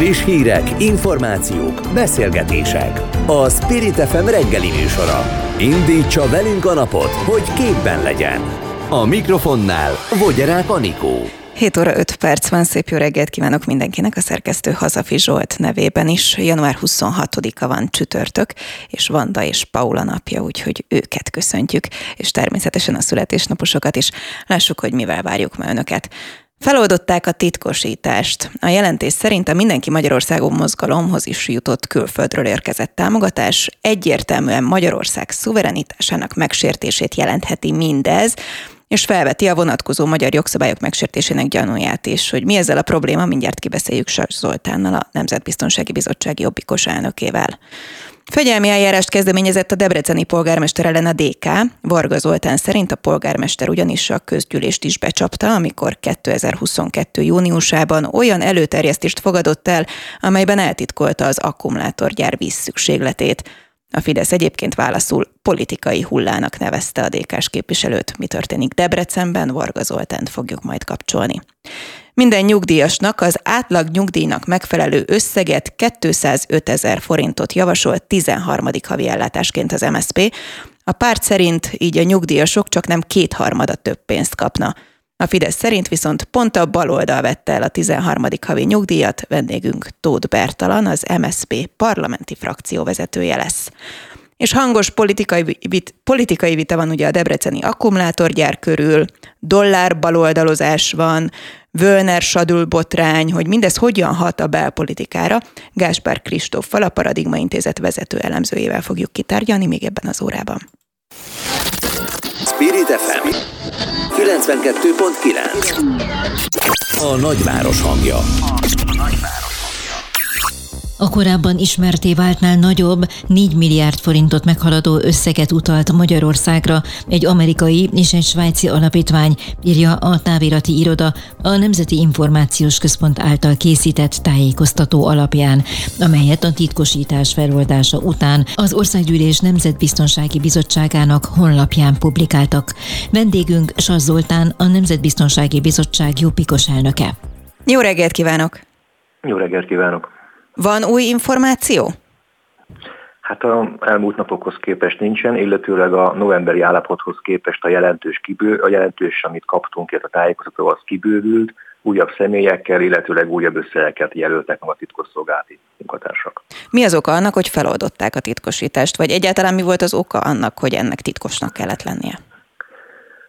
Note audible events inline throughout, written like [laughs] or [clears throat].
Friss hírek, információk, beszélgetések. A Spirit FM reggeli műsora. Indítsa velünk a napot, hogy képben legyen. A mikrofonnál Vogyarák Anikó. 7 óra 5 perc van, szép jó reggelt kívánok mindenkinek a szerkesztő Hazafi Zsolt nevében is. Január 26-a van csütörtök, és Vanda és Paula napja, úgyhogy őket köszöntjük, és természetesen a születésnaposokat is. Lássuk, hogy mivel várjuk ma önöket. Feloldották a titkosítást. A jelentés szerint a Mindenki Magyarországon mozgalomhoz is jutott külföldről érkezett támogatás egyértelműen Magyarország szuverenitásának megsértését jelentheti mindez, és felveti a vonatkozó magyar jogszabályok megsértésének gyanúját is. Hogy mi ezzel a probléma, mindjárt kibeszéljük Sas Zoltánnal, a Nemzetbiztonsági Bizottság jobbikos elnökével. Fegyelmi eljárást kezdeményezett a debreceni polgármester ellen a DK. Varga Zoltán szerint a polgármester ugyanis a közgyűlést is becsapta, amikor 2022. júniusában olyan előterjesztést fogadott el, amelyben eltitkolta az akkumulátorgyár vízszükségletét. A Fidesz egyébként válaszul politikai hullának nevezte a DK-s képviselőt. Mi történik Debrecenben, Varga Zoltánt fogjuk majd kapcsolni. Minden nyugdíjasnak az átlag nyugdíjnak megfelelő összeget 205 ezer forintot javasolt 13. havi ellátásként az MSP. A párt szerint így a nyugdíjasok csak nem kétharmada több pénzt kapna. A Fidesz szerint viszont pont a baloldal vette el a 13. havi nyugdíjat, vendégünk Tóth Bertalan, az MSP parlamenti frakció vezetője lesz. És hangos politikai, vit, politikai vita van ugye a debreceni akkumulátorgyár körül, dollár baloldalozás van, Völner Sadul botrány, hogy mindez hogyan hat a belpolitikára. Gáspár Kristóffal, a Paradigma Intézet vezető elemzőjével fogjuk kitárgyalni még ebben az órában. Spirit FM 92.9 A nagyváros hangja. A nagyváros. A korábban ismerté váltnál nagyobb, 4 milliárd forintot meghaladó összeget utalt Magyarországra egy amerikai és egy svájci alapítvány, írja a távirati iroda a Nemzeti Információs Központ által készített tájékoztató alapján, amelyet a titkosítás feloldása után az Országgyűlés Nemzetbiztonsági Bizottságának honlapján publikáltak. Vendégünk Saz Zoltán, a Nemzetbiztonsági Bizottság jobbikos elnöke. Jó reggelt kívánok! Jó reggelt kívánok! Van új információ? Hát a elmúlt napokhoz képest nincsen, illetőleg a novemberi állapothoz képest a jelentős, kibő, a jelentős amit kaptunk, illetve a tájékoztató az kibővült, újabb személyekkel, illetőleg újabb összegeket jelöltek meg a titkosszolgálati munkatársak. Mi az oka annak, hogy feloldották a titkosítást, vagy egyáltalán mi volt az oka annak, hogy ennek titkosnak kellett lennie?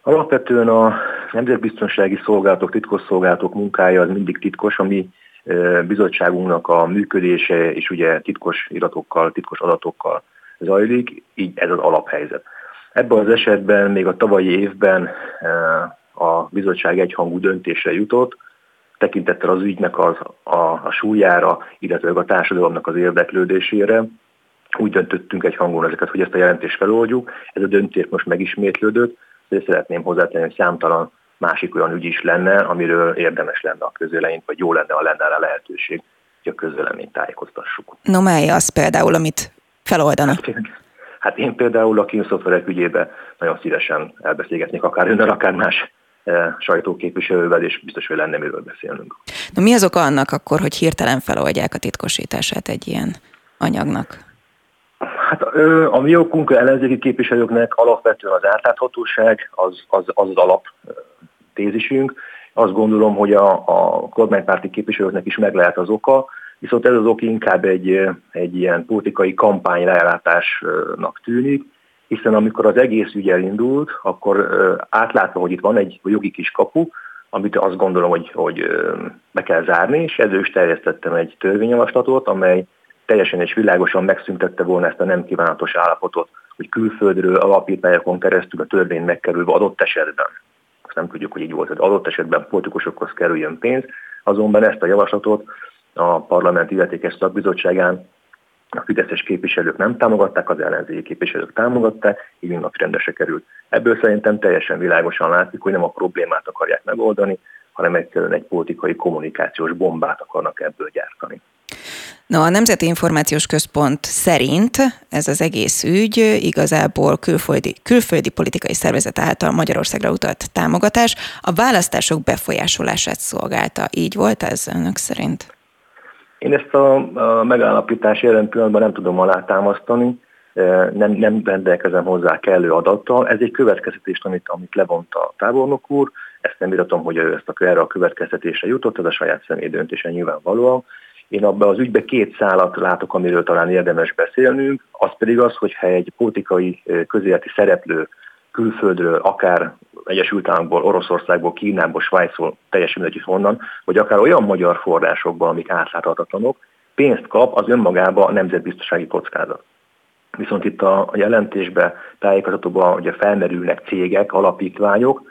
Alapvetően a nemzetbiztonsági szolgálatok, titkosszolgálatok munkája az mindig titkos, ami bizottságunknak a működése és ugye titkos iratokkal, titkos adatokkal zajlik, így ez az alaphelyzet. Ebben az esetben még a tavalyi évben a bizottság egyhangú döntésre jutott, tekintettel az ügynek az, a, a súlyára, illetve a társadalomnak az érdeklődésére. Úgy döntöttünk egy hangon ezeket, hogy ezt a jelentést feloldjuk. Ez a döntés most megismétlődött, de szeretném hozzátenni, hogy számtalan másik olyan ügy is lenne, amiről érdemes lenne a közvéleményt, vagy jó lenne, ha lenne rá lehetőség, hogy a közvéleményt tájékoztassuk. No mely az például, amit feloldanak? Hát, hát én például a kínszoftverek ügyébe nagyon szívesen elbeszélgetnék akár önnel, akár más e, sajtóképviselővel, és biztos, hogy lenne miről beszélnünk. No, mi az oka annak akkor, hogy hirtelen feloldják a titkosítását egy ilyen anyagnak? Hát a mi okunk ellenzéki képviselőknek alapvetően az átláthatóság, az az, az, az alap tézisünk. Azt gondolom, hogy a, a kormánypárti képviselőknek is meg lehet az oka, viszont ez az ok inkább egy, egy ilyen politikai kampány leállátásnak tűnik, hiszen amikor az egész ügy elindult, akkor átlátva, hogy itt van egy jogi kis kapu, amit azt gondolom, hogy, hogy be kell zárni, és ezzel is terjesztettem egy törvényjavaslatot, amely teljesen és világosan megszüntette volna ezt a nem kívánatos állapotot, hogy külföldről alapítványokon keresztül a törvény megkerülve adott esetben azt nem tudjuk, hogy így volt, hogy adott esetben politikusokhoz kerüljön pénz, azonban ezt a javaslatot a parlament illetékes szakbizottságán a fideszes képviselők nem támogatták, az ellenzéki képviselők támogatták, így rendese került. Ebből szerintem teljesen világosan látszik, hogy nem a problémát akarják megoldani, hanem egyszerűen egy politikai kommunikációs bombát akarnak ebből gyártani. No, a Nemzeti Információs Központ szerint ez az egész ügy igazából külföldi, külföldi politikai szervezet által Magyarországra utalt támogatás a választások befolyásolását szolgálta. Így volt ez önök szerint? Én ezt a, a megállapítás jelen pillanatban nem tudom alátámasztani, nem, nem rendelkezem hozzá kellő adattal. Ez egy következtetés, amit, amit levont a tábornok úr, ezt nem iratom, hogy ő ezt a, erre a következtetésre jutott, ez a saját személy döntése nyilvánvalóan. Én abban az ügybe két szálat látok, amiről talán érdemes beszélnünk, az pedig az, hogyha egy politikai közéleti szereplő külföldről, akár Egyesült Államokból, Oroszországból, Kínából, Svájcból, teljesen mindegy honnan, vagy akár olyan magyar forrásokból, amik átláthatatlanok, pénzt kap, az önmagában a nemzetbiztonsági kockázat. Viszont itt a jelentésben, tájékoztatóban ugye felmerülnek cégek, alapítványok,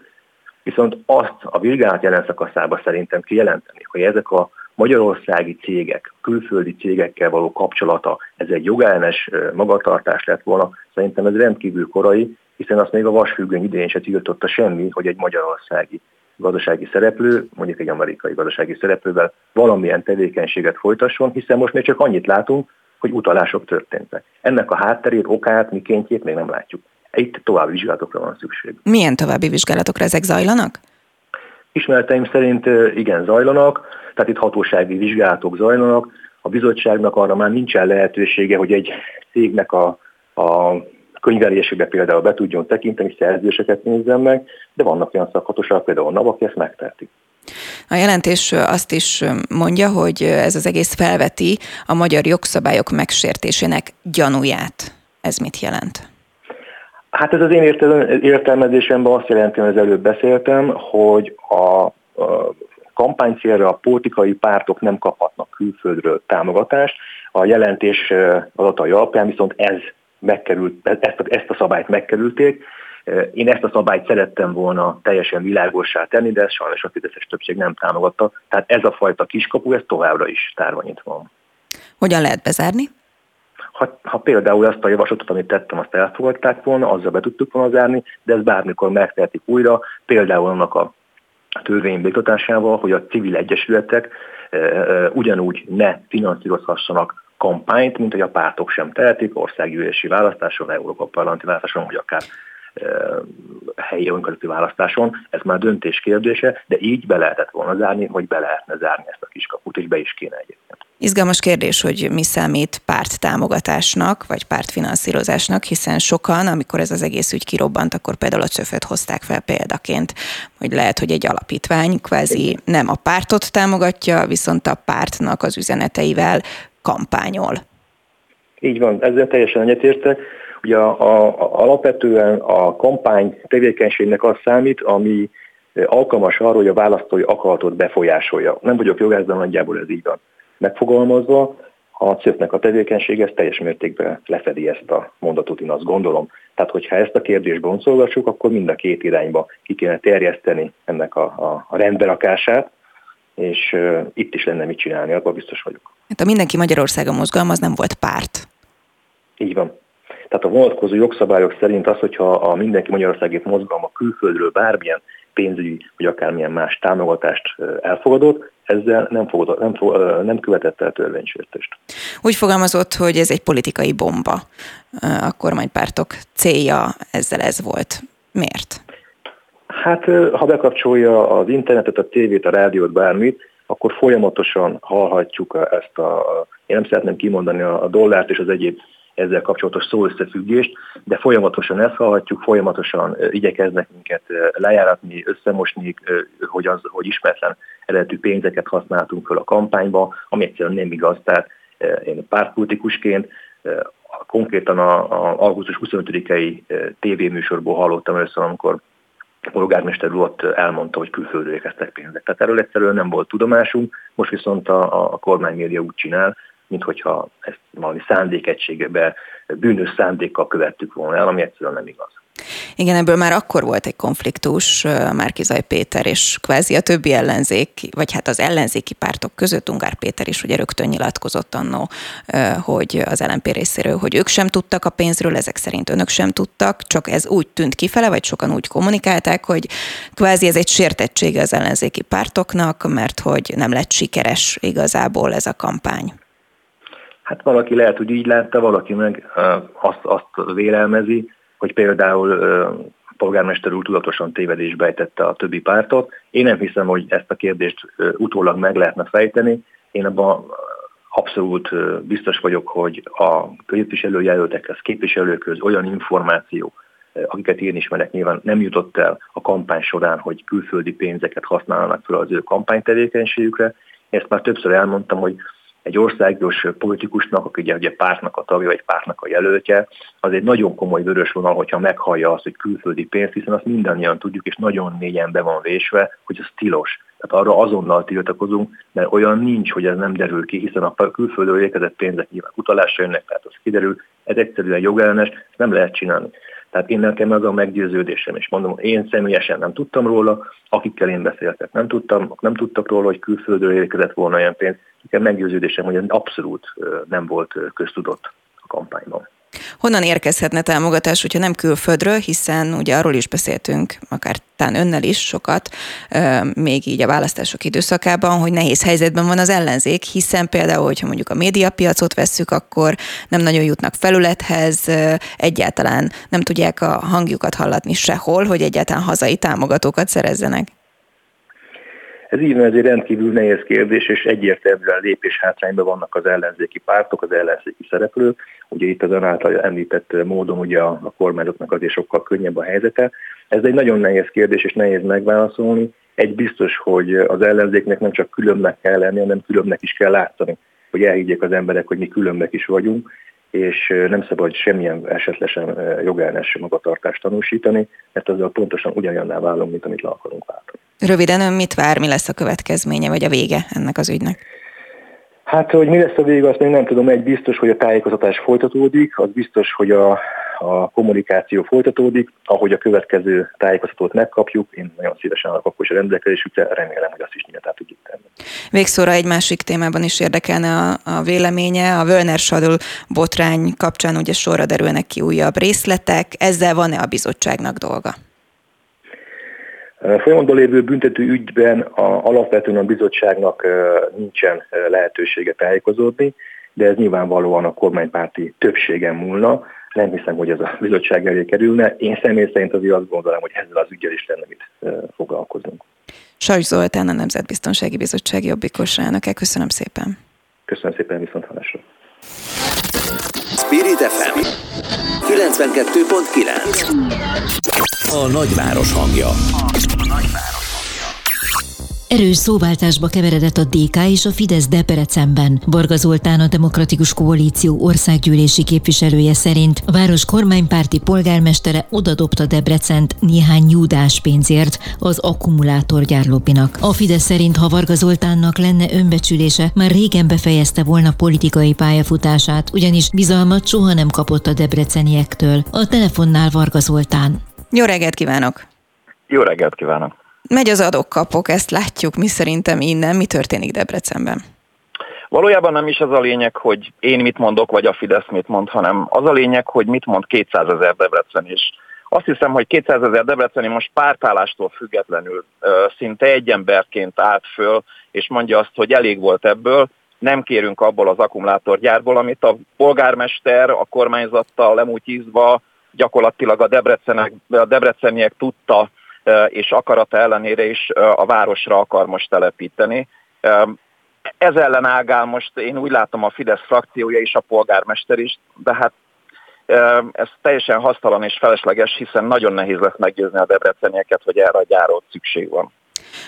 viszont azt a vizsgálat jelen szakaszában szerintem kijelenteni, hogy ezek a magyarországi cégek, külföldi cégekkel való kapcsolata, ez egy jogellenes magatartás lett volna, szerintem ez rendkívül korai, hiszen azt még a vasfüggöny idején se tiltotta semmi, hogy egy magyarországi gazdasági szereplő, mondjuk egy amerikai gazdasági szereplővel valamilyen tevékenységet folytasson, hiszen most még csak annyit látunk, hogy utalások történtek. Ennek a hátterét, okát, mikéntjét még nem látjuk. Itt további vizsgálatokra van szükség. Milyen további vizsgálatokra ezek zajlanak? Ismereteim szerint igen zajlanak, tehát itt hatósági vizsgálatok zajlanak. A bizottságnak arra már nincsen lehetősége, hogy egy cégnek a, a könyvelésébe például be tudjon tekinteni, szerződéseket nézzen meg, de vannak olyan szakhatóságok, például a NAV, aki ezt megteheti. A jelentés azt is mondja, hogy ez az egész felveti a magyar jogszabályok megsértésének gyanúját. Ez mit jelent? Hát ez az én értelmezésemben azt jelenti, hogy az előbb beszéltem, hogy a, a kampánycélra a politikai pártok nem kaphatnak külföldről támogatást. A jelentés adatai alapján viszont ez megkerült, ezt a, ezt a szabályt megkerülték. Én ezt a szabályt szerettem volna teljesen világossá tenni, de ezt sajnos a Fideszes többség nem támogatta. Tehát ez a fajta kiskapu, ez továbbra is tárva van. Hogyan lehet bezárni? Ha, ha például ezt a javaslatot, amit tettem, azt elfogadták volna, azzal be tudtuk volna zárni, de ezt bármikor megtehetik újra, például annak a törvény hogy a civil egyesületek e, e, ugyanúgy ne finanszírozhassanak kampányt, mint hogy a pártok sem tehetik, országgyűlési választáson, Európa parlamenti választáson, vagy akár helyi önkormányzati választáson, ez már döntés kérdése, de így be lehetett volna zárni, vagy be lehetne zárni ezt a kiskaput, és be is kéne egyébként. Izgalmas kérdés, hogy mi számít párt támogatásnak, vagy pártfinanszírozásnak, hiszen sokan, amikor ez az egész ügy kirobbant, akkor például a cöföt hozták fel példaként, hogy lehet, hogy egy alapítvány kvázi nem a pártot támogatja, viszont a pártnak az üzeneteivel kampányol. Így van, ezzel teljesen egyetértek. Ugye a, a, alapvetően a kampány tevékenységnek az számít, ami alkalmas arra, hogy a választói akaratot befolyásolja. Nem vagyok jogász, de nagyjából ez így van. Megfogalmazva, a CÖP-nek a tevékenysége ez teljes mértékben lefedi ezt a mondatot, én azt gondolom. Tehát, hogyha ezt a kérdést boncolgassuk, akkor mind a két irányba ki kéne terjeszteni ennek a, a, a rendberakását, és uh, itt is lenne mit csinálni, abban biztos vagyok. Hát a Mindenki Magyarországa mozgalom az nem volt párt. Így van. Tehát a vonatkozó jogszabályok szerint az, hogyha a Mindenki Magyarországét mozgalma külföldről bármilyen pénzügyi vagy akármilyen más támogatást elfogadott, ezzel nem, fogadott, nem, nem követett el törvénysértést. Úgy fogalmazott, hogy ez egy politikai bomba. A kormánypártok célja ezzel ez volt. Miért? Hát, ha bekapcsolja az internetet, a tévét, a rádiót, bármit, akkor folyamatosan hallhatjuk ezt a, én nem szeretném kimondani a dollárt és az egyéb ezzel kapcsolatos szó összefüggést, de folyamatosan ezt hallhatjuk, folyamatosan igyekeznek minket lejáratni, összemosni, hogy, az, hogy ismeretlen eredetű pénzeket használtunk föl a kampányba, ami egyszerűen nem igaz. Tehát én pártpolitikusként konkrétan a, a augusztus 25-i tévéműsorból hallottam először, amikor a polgármester ott elmondta, hogy külföldről érkeztek pénzek. Tehát erről egyszerűen nem volt tudomásunk, most viszont a, a kormány média úgy csinál, mint hogyha ezt valami szándékegységbe, bűnös szándékkal követtük volna el, ami egyszerűen nem igaz. Igen, ebből már akkor volt egy konfliktus Márkizaj Péter és kvázi a többi ellenzék, vagy hát az ellenzéki pártok között Ungár Péter is ugye rögtön nyilatkozott annó, hogy az LNP részéről, hogy ők sem tudtak a pénzről, ezek szerint önök sem tudtak, csak ez úgy tűnt kifele, vagy sokan úgy kommunikálták, hogy kvázi ez egy sértettsége az ellenzéki pártoknak, mert hogy nem lett sikeres igazából ez a kampány. Hát valaki lehet, hogy így látta, valaki meg azt, azt vélelmezi, hogy például polgármester úr tudatosan tévedésbe ejtette a többi pártot. Én nem hiszem, hogy ezt a kérdést utólag meg lehetne fejteni. Én abban abszolút biztos vagyok, hogy a képviselőjelöltekhez, képviselőkhöz olyan információ, akiket én ismerek, nyilván nem jutott el a kampány során, hogy külföldi pénzeket használnak fel az ő kampánytevékenységükre. Ezt már többször elmondtam, hogy egy országos politikusnak, aki ugye, ugye pártnak a tagja, vagy pártnak a jelöltje, az egy nagyon komoly vörös vonal, hogyha meghallja azt, hogy külföldi pénz, hiszen azt mindannyian tudjuk, és nagyon mélyen be van vésve, hogy az tilos. Tehát arra azonnal tiltakozunk, mert olyan nincs, hogy ez nem derül ki, hiszen a külföldről érkezett pénzek nyilván utalásra jönnek, tehát az kiderül, ez egyszerűen jogellenes, ezt nem lehet csinálni. Tehát én nekem az a meggyőződésem, és mondom, én személyesen nem tudtam róla, akikkel én beszéltek, nem tudtam, nem tudtak róla, hogy külföldről érkezett volna olyan pénz. Nekem meggyőződésem, hogy abszolút nem volt köztudott a kampányban. Honnan érkezhetne támogatás, hogyha nem külföldről, hiszen ugye arról is beszéltünk, akár tán önnel is sokat, még így a választások időszakában, hogy nehéz helyzetben van az ellenzék, hiszen például, hogyha mondjuk a médiapiacot vesszük, akkor nem nagyon jutnak felülethez, egyáltalán nem tudják a hangjukat hallatni sehol, hogy egyáltalán hazai támogatókat szerezzenek. Ez így van, ez egy rendkívül nehéz kérdés, és egyértelműen lépés hátrányban vannak az ellenzéki pártok, az ellenzéki szereplők. Ugye itt az által említett módon ugye a, a kormányoknak azért sokkal könnyebb a helyzete. Ez egy nagyon nehéz kérdés, és nehéz megválaszolni. Egy biztos, hogy az ellenzéknek nem csak különbnek kell lenni, hanem különbnek is kell látni, hogy elhiggyék az emberek, hogy mi különbek is vagyunk, és nem szabad semmilyen esetlesen jogellenes magatartást tanúsítani, mert azzal pontosan ugyanolyanná válunk, mint amit le akarunk váltani. Röviden ön mit vár, mi lesz a következménye, vagy a vége ennek az ügynek? Hát, hogy mi lesz a vége, azt még nem tudom. Egy biztos, hogy a tájékoztatás folytatódik, az biztos, hogy a, a kommunikáció folytatódik, ahogy a következő tájékoztatót megkapjuk, én nagyon szívesen állok is a rendelkezésükre, remélem, hogy azt is nyilván tudjuk tenni. Végszóra egy másik témában is érdekelne a, a véleménye. A Völner Sadul botrány kapcsán ugye sorra derülnek ki újabb részletek. Ezzel van-e a bizottságnak dolga? Folyamatban lévő büntető ügyben a, alapvetően a bizottságnak nincsen lehetősége tájékozódni, de ez nyilvánvalóan a kormánypárti többségen múlna. Nem hiszem, hogy ez a bizottság elé kerülne. Én személy szerint azért azt gondolom, hogy ezzel az ügyel is lenne mit foglalkozunk. Sajs Zoltán, a Nemzetbiztonsági Bizottság jobbikos elnöke. Köszönöm szépen. Köszönöm szépen, viszont hallásra. Spirit FM 92.9 A nagyváros hangja. Erős szóváltásba keveredett a DK és a Fidesz Debrecenben. Varga Zoltán a Demokratikus Koalíció országgyűlési képviselője szerint a város kormánypárti polgármestere odadobta Debrecent néhány nyúdás pénzért az akkumulátorgyár lobbinak. A Fidesz szerint, ha Varga Zoltánnak lenne önbecsülése, már régen befejezte volna politikai pályafutását, ugyanis bizalmat soha nem kapott a debreceniektől. A telefonnál Varga Zoltán. Jó reggelt kívánok! Jó reggelt kívánok! Megy az adok-kapok, ezt látjuk mi szerintem innen. Mi történik Debrecenben? Valójában nem is az a lényeg, hogy én mit mondok, vagy a Fidesz mit mond, hanem az a lényeg, hogy mit mond 200 ezer Debrecen is. Azt hiszem, hogy 200 ezer Debreceni most pártállástól függetlenül szinte egy emberként állt föl, és mondja azt, hogy elég volt ebből, nem kérünk abból az akkumulátorgyárból, amit a polgármester a kormányzattal lemútyízva gyakorlatilag a, a debreceniek tudta és akarata ellenére is a városra akar most telepíteni. Ez ellen ágál most, én úgy látom a Fidesz frakciója és a polgármester is, de hát ez teljesen hasztalan és felesleges, hiszen nagyon nehéz lesz meggyőzni a debrecenieket, hogy erre a gyáról szükség van.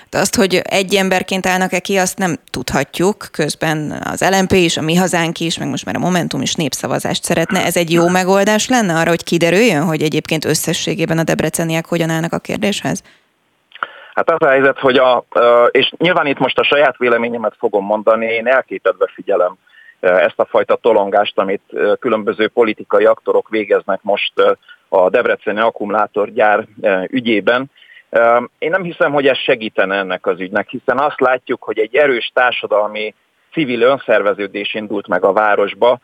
De azt, hogy egy emberként állnak-e ki, azt nem tudhatjuk. Közben az LMP is, a Mi Hazánk is, meg most már a Momentum is népszavazást szeretne. Ez egy jó megoldás lenne arra, hogy kiderüljön, hogy egyébként összességében a debreceniek hogyan állnak a kérdéshez? Hát az a helyzet, hogy a, és nyilván itt most a saját véleményemet fogom mondani, én elképedve figyelem ezt a fajta tolongást, amit különböző politikai aktorok végeznek most a Debreceni akkumulátorgyár ügyében, én nem hiszem, hogy ez segítene ennek az ügynek, hiszen azt látjuk, hogy egy erős társadalmi civil önszerveződés indult meg a városba,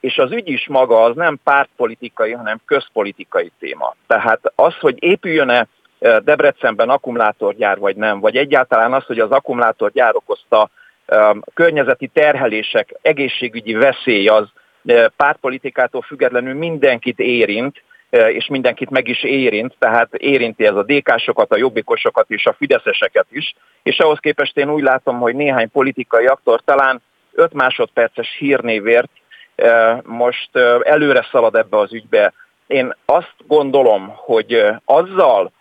és az ügy is maga az nem pártpolitikai, hanem közpolitikai téma. Tehát az, hogy épüljön-e Debrecenben akkumulátorgyár vagy nem, vagy egyáltalán az, hogy az akkumulátorgyár okozta környezeti terhelések, egészségügyi veszély az pártpolitikától függetlenül mindenkit érint, és mindenkit meg is érint, tehát érinti ez a DK-sokat, a jobbikosokat és a fideszeseket is, és ahhoz képest én úgy látom, hogy néhány politikai aktor talán 5 másodperces hírnévért most előre szalad ebbe az ügybe. Én azt gondolom, hogy azzal,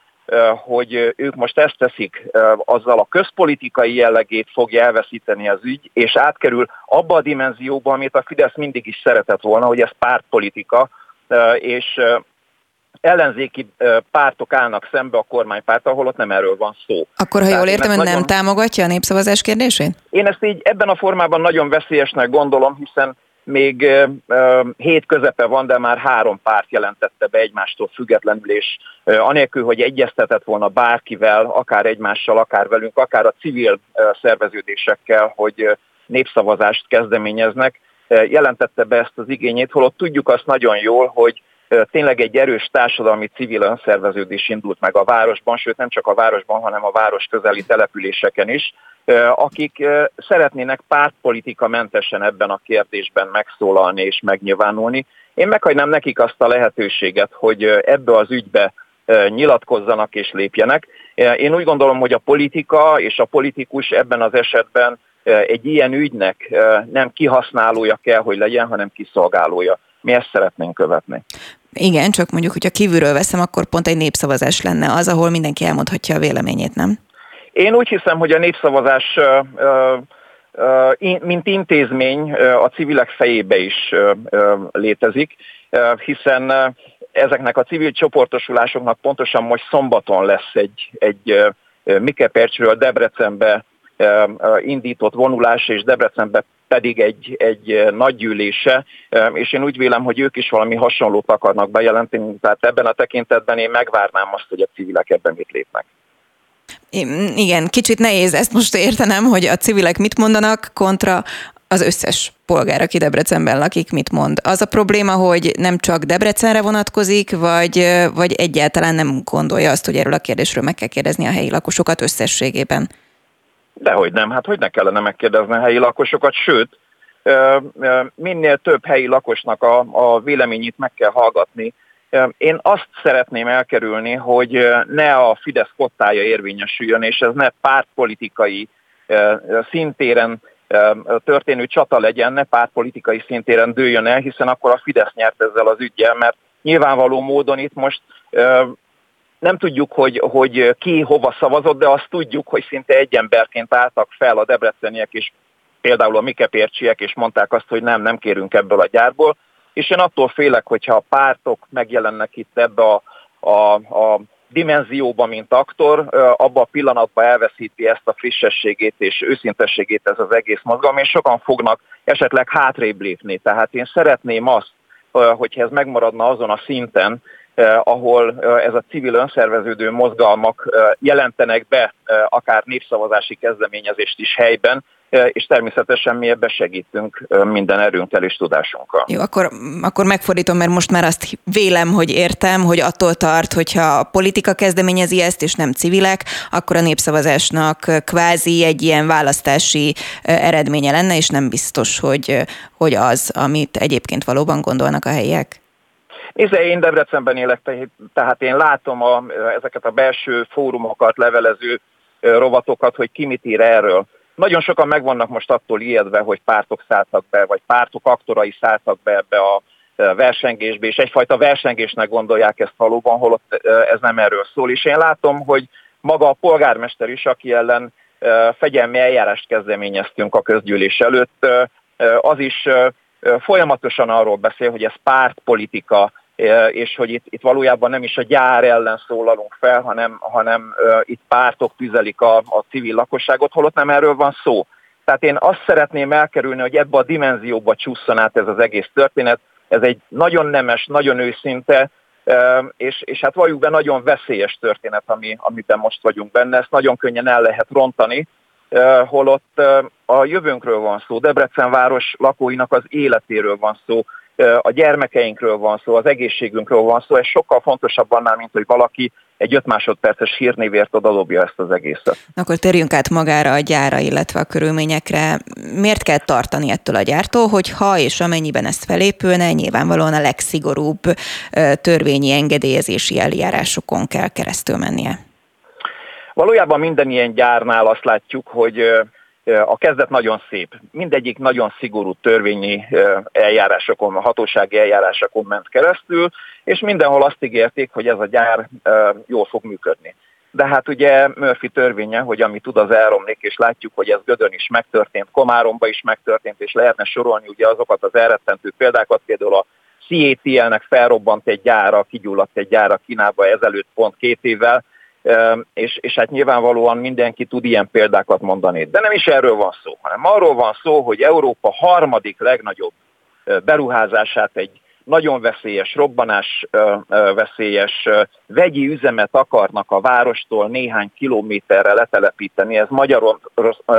hogy ők most ezt teszik, azzal a közpolitikai jellegét fogja elveszíteni az ügy, és átkerül abba a dimenzióba, amit a Fidesz mindig is szeretett volna, hogy ez pártpolitika, és ellenzéki pártok állnak szembe a kormánypárt, ahol ott nem erről van szó. Akkor, ha jól értem, nagyon... nem támogatja a népszavazás kérdését? Én ezt így ebben a formában nagyon veszélyesnek gondolom, hiszen még hét közepe van, de már három párt jelentette be egymástól függetlenül, és anélkül, hogy egyeztetett volna bárkivel, akár egymással, akár velünk, akár a civil szerveződésekkel, hogy népszavazást kezdeményeznek, jelentette be ezt az igényét, holott tudjuk azt nagyon jól, hogy tényleg egy erős társadalmi civil önszerveződés indult meg a városban, sőt nem csak a városban, hanem a város közeli településeken is, akik szeretnének pártpolitika mentesen ebben a kérdésben megszólalni és megnyilvánulni. Én meghagynám nekik azt a lehetőséget, hogy ebbe az ügybe nyilatkozzanak és lépjenek. Én úgy gondolom, hogy a politika és a politikus ebben az esetben egy ilyen ügynek nem kihasználója kell, hogy legyen, hanem kiszolgálója. Mi ezt szeretnénk követni. Igen, csak mondjuk, hogyha kívülről veszem, akkor pont egy népszavazás lenne az, ahol mindenki elmondhatja a véleményét, nem? Én úgy hiszem, hogy a népszavazás mint intézmény a civilek fejébe is létezik, hiszen ezeknek a civil csoportosulásoknak pontosan most szombaton lesz egy, egy Mikepercsről Debrecenbe indított vonulás, és Debrecenbe pedig egy, egy nagy gyűlése, és én úgy vélem, hogy ők is valami hasonlót akarnak bejelenteni, tehát ebben a tekintetben én megvárnám azt, hogy a civilek ebben mit lépnek. Igen, kicsit nehéz ezt most értenem, hogy a civilek mit mondanak kontra az összes polgár, aki Debrecenben lakik, mit mond. Az a probléma, hogy nem csak Debrecenre vonatkozik, vagy, vagy egyáltalán nem gondolja azt, hogy erről a kérdésről meg kell kérdezni a helyi lakosokat összességében. Dehogy nem, hát hogy ne kellene megkérdezni a helyi lakosokat, sőt, minél több helyi lakosnak a, a véleményét meg kell hallgatni. Én azt szeretném elkerülni, hogy ne a Fidesz kottája érvényesüljön, és ez ne pártpolitikai szintéren történő csata legyen, ne pártpolitikai szintéren dőljön el, hiszen akkor a Fidesz nyert ezzel az ügyel, mert nyilvánvaló módon itt most nem tudjuk, hogy, hogy ki hova szavazott, de azt tudjuk, hogy szinte egy emberként álltak fel a debreceniek és például a mikepércsiek, és mondták azt, hogy nem, nem kérünk ebből a gyárból. És én attól félek, hogyha a pártok megjelennek itt ebbe a, a, a dimenzióba, mint aktor, abba a pillanatban elveszíti ezt a frissességét és őszintességét ez az egész mozgalom, és sokan fognak esetleg hátrébb lépni. Tehát én szeretném azt, hogyha ez megmaradna azon a szinten, ahol eh, ez a civil önszerveződő mozgalmak eh, jelentenek be akár népszavazási kezdeményezést is helyben, és természetesen mi ebbe segítünk minden erőnkkel és tudásunkkal. Jó, akkor, akkor megfordítom, mert most már azt vélem, hogy értem, hogy attól tart, hogyha a politika kezdeményezi ezt, és nem civilek, akkor a népszavazásnak kvázi egy ilyen választási eredménye lenne, és nem biztos, hogy, hogy az, amit egyébként valóban gondolnak a helyiek. Nézze, én Debrecenben élek, tehát én látom a, ezeket a belső fórumokat, levelező rovatokat, hogy ki mit ír erről. Nagyon sokan megvannak most attól ijedve, hogy pártok szálltak be, vagy pártok aktorai szálltak be ebbe a versengésbe, és egyfajta versengésnek gondolják ezt valóban, holott ez nem erről szól. És én látom, hogy maga a polgármester is, aki ellen fegyelmi eljárást kezdeményeztünk a közgyűlés előtt, az is folyamatosan arról beszél, hogy ez pártpolitika, és hogy itt, itt valójában nem is a gyár ellen szólalunk fel, hanem, hanem itt pártok tüzelik a, a civil lakosságot, holott nem erről van szó. Tehát én azt szeretném elkerülni, hogy ebbe a dimenzióba csúszson át ez az egész történet. Ez egy nagyon nemes, nagyon őszinte, és, és hát valljuk be nagyon veszélyes történet, ami, amiben most vagyunk benne. Ezt nagyon könnyen el lehet rontani, holott a jövőnkről van szó, Debrecen város lakóinak az életéről van szó, a gyermekeinkről van szó, az egészségünkről van szó, ez sokkal fontosabb annál, mint hogy valaki egy 5 másodperces hírnévért odalobja ezt az egészet. Akkor térjünk át magára a gyára, illetve a körülményekre. Miért kell tartani ettől a gyártól, hogy ha és amennyiben ezt felépülne, nyilvánvalóan a legszigorúbb törvényi engedélyezési eljárásokon kell keresztül mennie? Valójában minden ilyen gyárnál azt látjuk, hogy a kezdet nagyon szép. Mindegyik nagyon szigorú törvényi eljárásokon, hatósági eljárásokon ment keresztül, és mindenhol azt ígérték, hogy ez a gyár jól fog működni. De hát ugye Murphy törvénye, hogy ami tud, az elromlik, és látjuk, hogy ez Gödön is megtörtént, Komáromba is megtörtént, és lehetne sorolni ugye azokat az elrettentő példákat, például a CATL-nek felrobbant egy gyára, kigyulladt egy gyára Kínába ezelőtt pont két évvel, és, és hát nyilvánvalóan mindenki tud ilyen példákat mondani. De nem is erről van szó, hanem arról van szó, hogy Európa harmadik legnagyobb beruházását egy nagyon veszélyes, robbanás veszélyes vegyi üzemet akarnak a várostól néhány kilométerre letelepíteni. Ez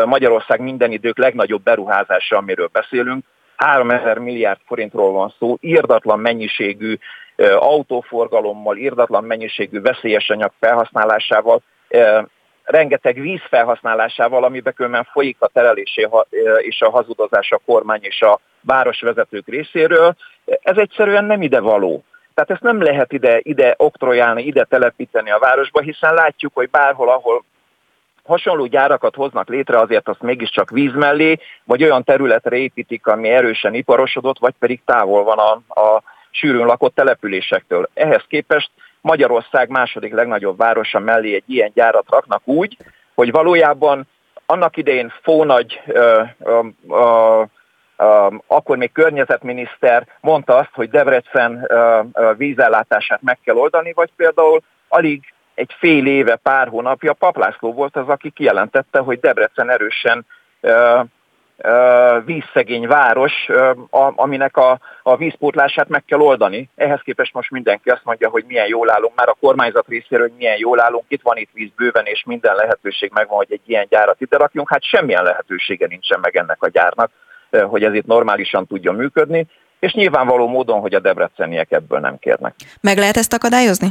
Magyarország minden idők legnagyobb beruházása, amiről beszélünk. 3000 milliárd forintról van szó, írdatlan mennyiségű autóforgalommal, írdatlan mennyiségű veszélyes anyag felhasználásával, rengeteg víz felhasználásával, amiben különben folyik a terelésé és a hazudozás a kormány és a városvezetők részéről. Ez egyszerűen nem ide való. Tehát ezt nem lehet ide, ide oktrojálni, ide telepíteni a városba, hiszen látjuk, hogy bárhol, ahol hasonló gyárakat hoznak létre, azért azt mégiscsak víz mellé, vagy olyan területre építik, ami erősen iparosodott, vagy pedig távol van a, a sűrűn lakott településektől. Ehhez képest Magyarország második legnagyobb városa mellé egy ilyen gyárat raknak úgy, hogy valójában annak idején Fónagy, ö, ö, ö, akkor még környezetminiszter mondta azt, hogy Debrecen vízellátását meg kell oldani, vagy például alig egy fél éve, pár hónapja Paplászló volt az, aki kijelentette, hogy Debrecen erősen vízszegény város, aminek a, a vízpótlását meg kell oldani. Ehhez képest most mindenki azt mondja, hogy milyen jól állunk, már a kormányzat részéről, hogy milyen jól állunk, itt van itt víz bőven, és minden lehetőség megvan, hogy egy ilyen gyárat ide rakjunk. Hát semmilyen lehetősége nincsen meg ennek a gyárnak, hogy ez itt normálisan tudjon működni, és nyilvánvaló módon, hogy a debreceniek ebből nem kérnek. Meg lehet ezt akadályozni?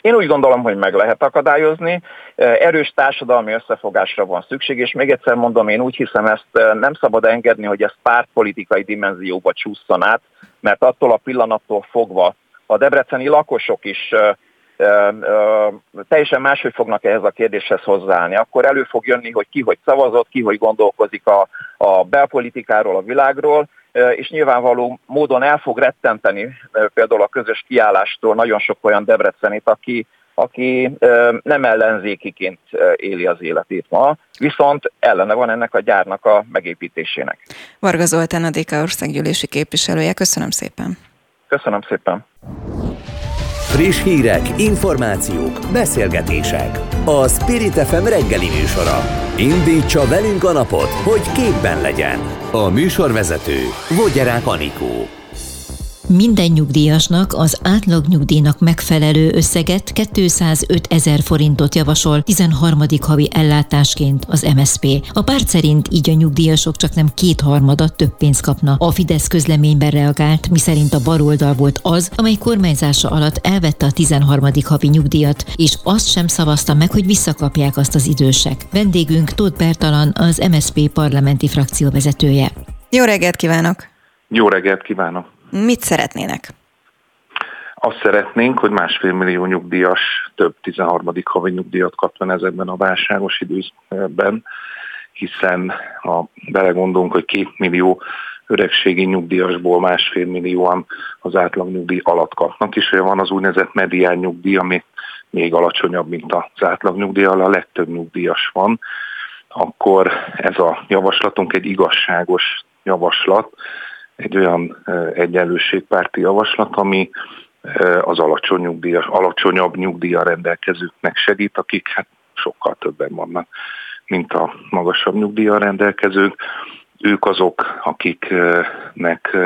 Én úgy gondolom, hogy meg lehet akadályozni. Erős társadalmi összefogásra van szükség, és még egyszer mondom, én úgy hiszem ezt nem szabad engedni, hogy ez pártpolitikai dimenzióba csúszson át, mert attól a pillanattól fogva a debreceni lakosok is teljesen máshogy fognak ehhez a kérdéshez hozzáállni. Akkor elő fog jönni, hogy ki hogy szavazott, ki hogy gondolkozik a, a belpolitikáról, a világról, és nyilvánvaló módon el fog rettenteni például a közös kiállástól nagyon sok olyan Debrecenit, aki, aki nem ellenzékiként éli az életét ma, viszont ellene van ennek a gyárnak a megépítésének. Varga Zoltán, a DK országgyűlési képviselője. Köszönöm szépen. Köszönöm szépen. Friss hírek, információk, beszélgetések. A Spirit FM reggeli műsora. Indítsa velünk a napot, hogy képben legyen. A műsorvezető Vogyerák Anikó. Minden nyugdíjasnak az átlag nyugdíjnak megfelelő összeget 205 ezer forintot javasol 13. havi ellátásként az MSP. A párt szerint így a nyugdíjasok csak nem kétharmada több pénzt kapna. A Fidesz közleményben reagált, miszerint a baloldal volt az, amely kormányzása alatt elvette a 13. havi nyugdíjat, és azt sem szavazta meg, hogy visszakapják azt az idősek. Vendégünk Tóth Bertalan, az MSP parlamenti frakció vezetője. Jó reggelt kívánok! Jó reggelt kívánok! Mit szeretnének? Azt szeretnénk, hogy másfél millió nyugdíjas több 13. havi nyugdíjat kapjon ezekben a válságos időben, hiszen ha belegondolunk, hogy két millió öregségi nyugdíjasból másfél millióan az átlag nyugdíj alatt kapnak, és van az úgynevezett medián nyugdíj, ami még alacsonyabb, mint az átlag nyugdíj, a legtöbb nyugdíjas van, akkor ez a javaslatunk egy igazságos javaslat, egy olyan egyenlőségpárti javaslat, ami az alacsony nyugdíjas, alacsonyabb nyugdíja rendelkezőknek segít, akik hát sokkal többen vannak, mint a magasabb nyugdíja rendelkezők. Ők azok, akiknek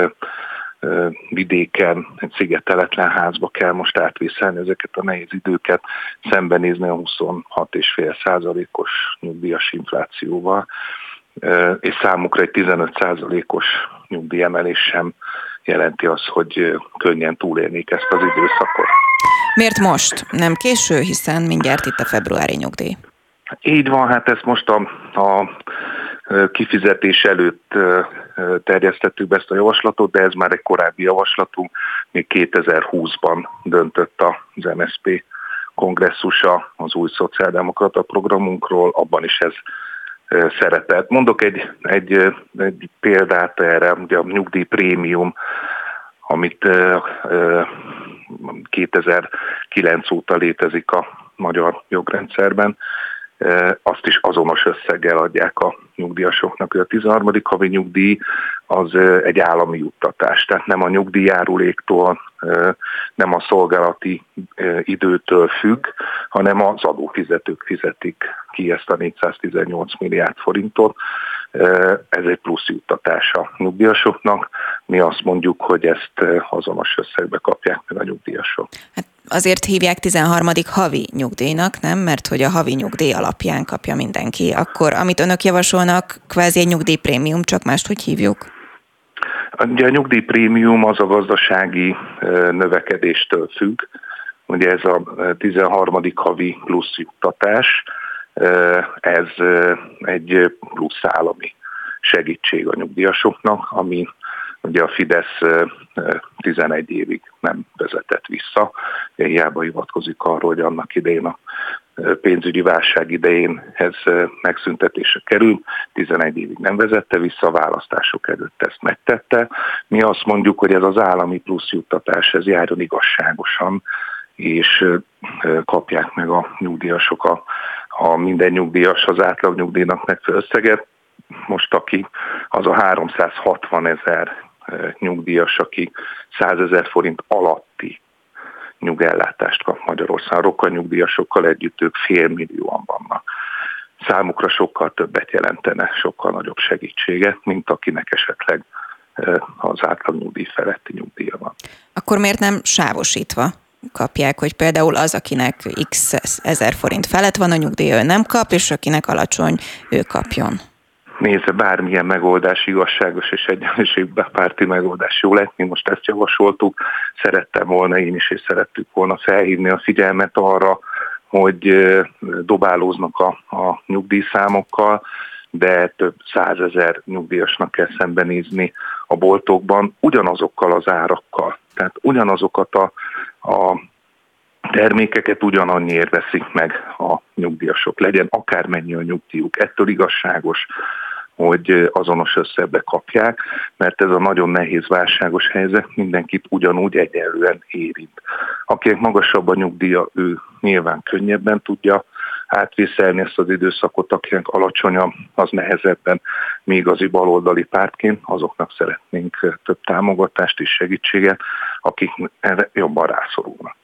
vidéken, egy szigeteletlen házba kell most átvészelni ezeket a nehéz időket, szembenézni a 26,5 százalékos nyugdíjas inflációval és számukra egy 15%-os nyugdíjemelés sem jelenti azt, hogy könnyen túlélnék ezt az időszakot. Miért most? Nem késő, hiszen mindjárt itt a februári nyugdíj. Így van, hát ezt most a, a kifizetés előtt terjesztettük be ezt a javaslatot, de ez már egy korábbi javaslatunk, még 2020-ban döntött az MSP kongresszusa az új szociáldemokrata programunkról, abban is ez szerepet. Mondok egy, egy, egy példát erre, ugye a nyugdíj amit 2009 óta létezik a magyar jogrendszerben, azt is azonos összeggel adják a nyugdíjasoknak. A 13. havi nyugdíj az egy állami juttatás, tehát nem a nyugdíjáruléktól, nem a szolgálati időtől függ, hanem az adófizetők fizetik ki ezt a 418 milliárd forintot. Ez egy plusz juttatás a nyugdíjasoknak. Mi azt mondjuk, hogy ezt azonos összegbe kapják meg a nyugdíjasok. Hát azért hívják 13. havi nyugdíjnak, nem? Mert hogy a havi nyugdíj alapján kapja mindenki. Akkor amit önök javasolnak, kvázi egy nyugdíjprémium, csak mást hogy hívjuk? Ugye a nyugdíjprémium az a gazdasági növekedéstől függ. Ugye ez a 13. havi plusz juttatás, ez egy plusz állami segítség a nyugdíjasoknak, ami ugye a Fidesz 11 évig nem vezetett vissza. Hiába hivatkozik arról, hogy annak idején a pénzügyi válság idején ez megszüntetése kerül, 11 évig nem vezette vissza, a választások előtt ezt megtette. Mi azt mondjuk, hogy ez az állami plusz juttatás, ez járjon igazságosan, és kapják meg a nyugdíjasok a, a minden nyugdíjas az átlag nyugdíjnak megfelelő összeget. Most aki az a 360 ezer nyugdíjas, aki 100 ezer forint alatti nyugellátást kap Magyarországon. Rokkal nyugdíjasokkal együtt ők félmillióan vannak. Számukra sokkal többet jelentene, sokkal nagyobb segítséget, mint akinek esetleg az átlag nyugdíj feletti nyugdíja van. Akkor miért nem sávosítva kapják, hogy például az, akinek x ezer forint felett van a nyugdíj, ő nem kap, és akinek alacsony, ő kapjon? nézze bármilyen megoldás igazságos és egyenlőségpárti megoldás jó lett. Mi most ezt javasoltuk, szerettem volna én is, és szerettük volna felhívni a figyelmet arra, hogy dobálóznak a, a nyugdíjszámokkal, de több százezer nyugdíjasnak kell szembenézni a boltokban ugyanazokkal az árakkal. Tehát ugyanazokat a, a termékeket ugyanannyiért veszik meg a nyugdíjasok. Legyen akármennyi a nyugdíjuk. Ettől igazságos, hogy azonos összegbe kapják, mert ez a nagyon nehéz válságos helyzet mindenkit ugyanúgy egyenlően érint. Akinek magasabb a nyugdíja, ő nyilván könnyebben tudja átvészelni ezt az időszakot, akinek alacsonyabb, az nehezebben mi igazi baloldali pártként, azoknak szeretnénk több támogatást és segítséget, akik erre jobban rászorulnak.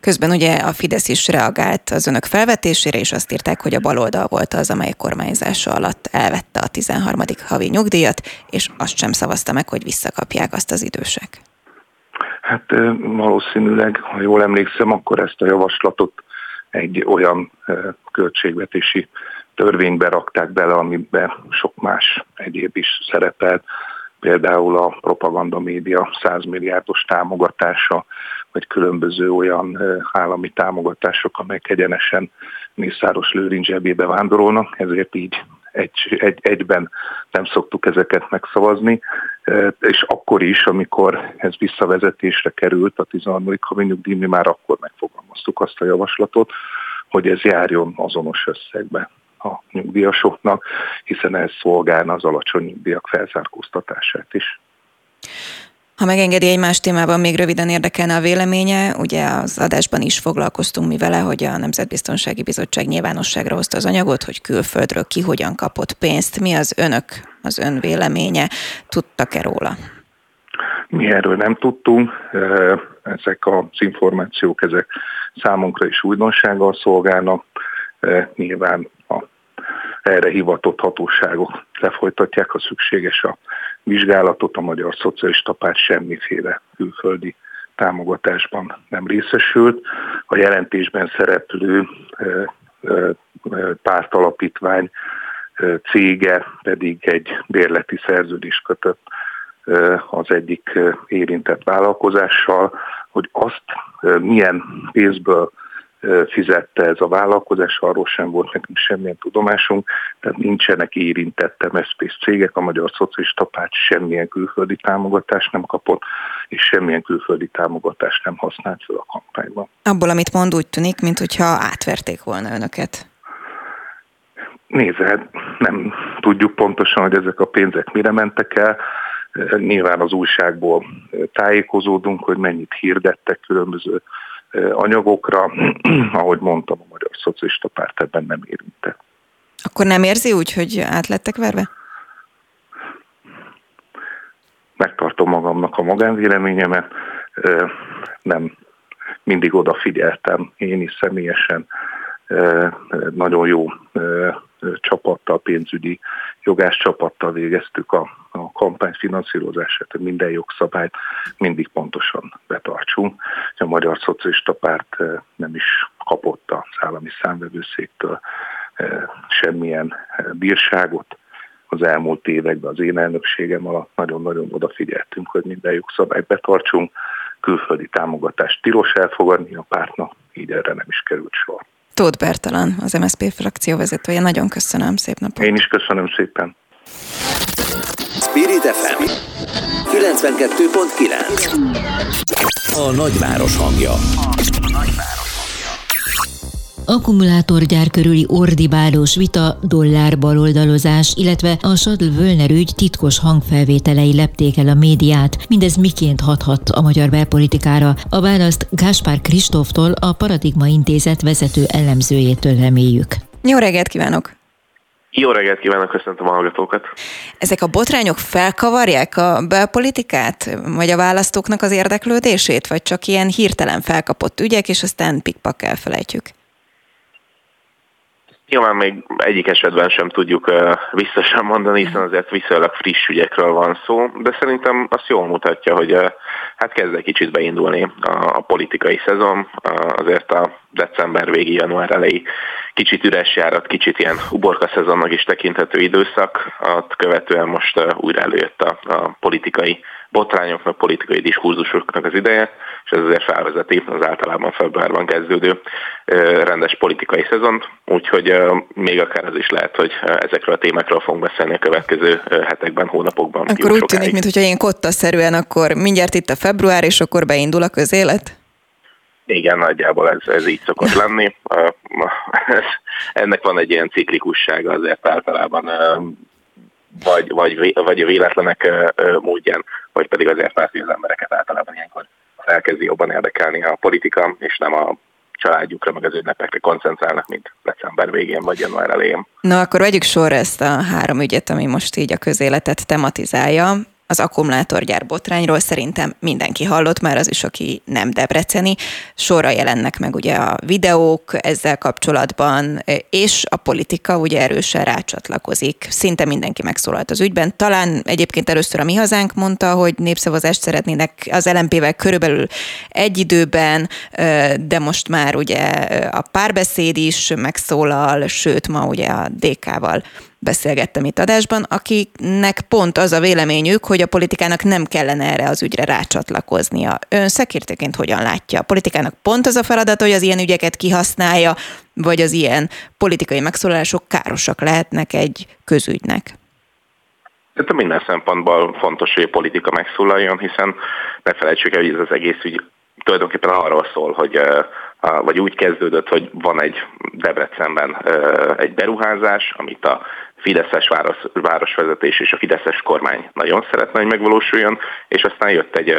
Közben ugye a Fidesz is reagált az önök felvetésére, és azt írták, hogy a baloldal volt az, amely kormányzása alatt elvette a 13. havi nyugdíjat, és azt sem szavazta meg, hogy visszakapják azt az idősek. Hát valószínűleg, ha jól emlékszem, akkor ezt a javaslatot egy olyan költségvetési törvénybe rakták bele, amiben sok más egyéb is szerepelt, például a propaganda média 100 milliárdos támogatása, vagy különböző olyan állami támogatások, amelyek egyenesen Mészáros Lőrinc zsebébe vándorolnak, ezért így egy, egy, egyben nem szoktuk ezeket megszavazni, és akkor is, amikor ez visszavezetésre került, a 13. havi nyugdíj, mi már akkor megfogalmaztuk azt a javaslatot, hogy ez járjon azonos összegbe a nyugdíjasoknak, hiszen ez szolgálna az alacsony nyugdíjak felzárkóztatását is. Ha megengedi egy más témában, még röviden érdekelne a véleménye. Ugye az adásban is foglalkoztunk mi vele, hogy a Nemzetbiztonsági Bizottság nyilvánosságra hozta az anyagot, hogy külföldről ki hogyan kapott pénzt. Mi az önök, az ön véleménye? Tudtak-e róla? Mi erről nem tudtunk. Ezek az információk, ezek számunkra is újdonsággal szolgálnak. Nyilván a erre hivatott hatóságok lefolytatják, ha szükséges a vizsgálatot, a Magyar Szocialista Párt semmiféle külföldi támogatásban nem részesült. A jelentésben szereplő pártalapítvány cége pedig egy bérleti szerződést kötött az egyik érintett vállalkozással, hogy azt milyen pénzből fizette ez a vállalkozás, arról sem volt nekünk semmilyen tudomásunk, tehát nincsenek érintett MSZP cégek, a Magyar Szocialista Párt semmilyen külföldi támogatást nem kapott, és semmilyen külföldi támogatást nem használt fel a kampányban. Abból, amit mond, úgy tűnik, mintha átverték volna önöket. Nézd, hát nem tudjuk pontosan, hogy ezek a pénzek mire mentek el. Nyilván az újságból tájékozódunk, hogy mennyit hirdettek különböző anyagokra. [clears throat] Ahogy mondtam, a Magyar Szocialista Párt ebben nem érintett. Akkor nem érzi úgy, hogy át lettek verve? Megtartom magamnak a magánvéleményemet. Nem mindig odafigyeltem én is személyesen. Nagyon jó csapattal, pénzügyi jogás csapattal végeztük a, a kampány finanszírozását, minden jogszabályt mindig pontosan betartsunk. A Magyar Szocialista Párt nem is kapott az állami számvevőszéktől semmilyen bírságot. Az elmúlt években az én elnökségem alatt nagyon-nagyon odafigyeltünk, hogy minden jogszabályt betartsunk. Külföldi támogatást tilos elfogadni a pártnak, így erre nem is került sor. Tóth Bertalan, az MSZP frakció vezetője. Nagyon köszönöm, szép napot! Én is köszönöm szépen! Spirit FM 92.9 A nagyváros hangja Akkumulátorgyár körüli ordibálós vita, dollár baloldalozás, illetve a Sadl Völner ügy titkos hangfelvételei lepték el a médiát. Mindez miként hathat a magyar belpolitikára? A választ Gáspár Kristóftól, a Paradigma Intézet vezető elemzőjétől reméljük. Jó reggelt kívánok! Jó reggelt kívánok, köszöntöm a hallgatókat. Ezek a botrányok felkavarják a belpolitikát, vagy a választóknak az érdeklődését, vagy csak ilyen hirtelen felkapott ügyek, és aztán pikpak elfelejtjük? Nyilván még egyik esetben sem tudjuk visszasen mondani, hiszen azért viszonylag friss ügyekről van szó, de szerintem azt jól mutatja, hogy hát kezd egy kicsit beindulni a politikai szezon, azért a december végi, január elejé kicsit üres járat, kicsit ilyen uborka szezonnak is tekinthető időszak, ott követően most újra előjött a, a politikai botrányoknak, politikai diskurzusoknak az ideje, és ez azért felvezeti az általában februárban kezdődő rendes politikai szezont, úgyhogy még akár az is lehet, hogy ezekről a témákról fogunk beszélni a következő hetekben, hónapokban. Akkor úgy tűnik, mintha ilyen kottaszerűen akkor mindjárt itt a február, és akkor beindul a közélet? Igen, nagyjából ez, ez így szokott [laughs] lenni. Ennek van egy ilyen ciklikussága azért általában vagy, vagy, vagy a véletlenek módján, vagy pedig azért mert az embereket általában ilyenkor elkezdi jobban érdekelni a politika, és nem a családjukra, meg az ünnepekre koncentrálnak, mint december végén vagy január elején. Na akkor vegyük sorra ezt a három ügyet, ami most így a közéletet tematizálja az akkumulátorgyár botrányról szerintem mindenki hallott már, az is, aki nem debreceni. Sorra jelennek meg ugye a videók ezzel kapcsolatban, és a politika ugye erősen rácsatlakozik. Szinte mindenki megszólalt az ügyben. Talán egyébként először a Mi Hazánk mondta, hogy népszavazást szeretnének az LMP-vel körülbelül egy időben, de most már ugye a párbeszéd is megszólal, sőt ma ugye a DK-val beszélgettem itt adásban, akiknek pont az a véleményük, hogy a politikának nem kellene erre az ügyre rácsatlakoznia. Ön szekértőként hogyan látja? A politikának pont az a feladat, hogy az ilyen ügyeket kihasználja, vagy az ilyen politikai megszólalások károsak lehetnek egy közügynek? Tehát minden szempontból fontos, hogy a politika megszólaljon, hiszen ne felejtsük el, hogy ez az egész ügy tulajdonképpen arról szól, hogy vagy úgy kezdődött, hogy van egy Debrecenben egy beruházás, amit a Fideszes város, városvezetés és a Fideszes kormány nagyon szeretne, hogy megvalósuljon, és aztán jött egy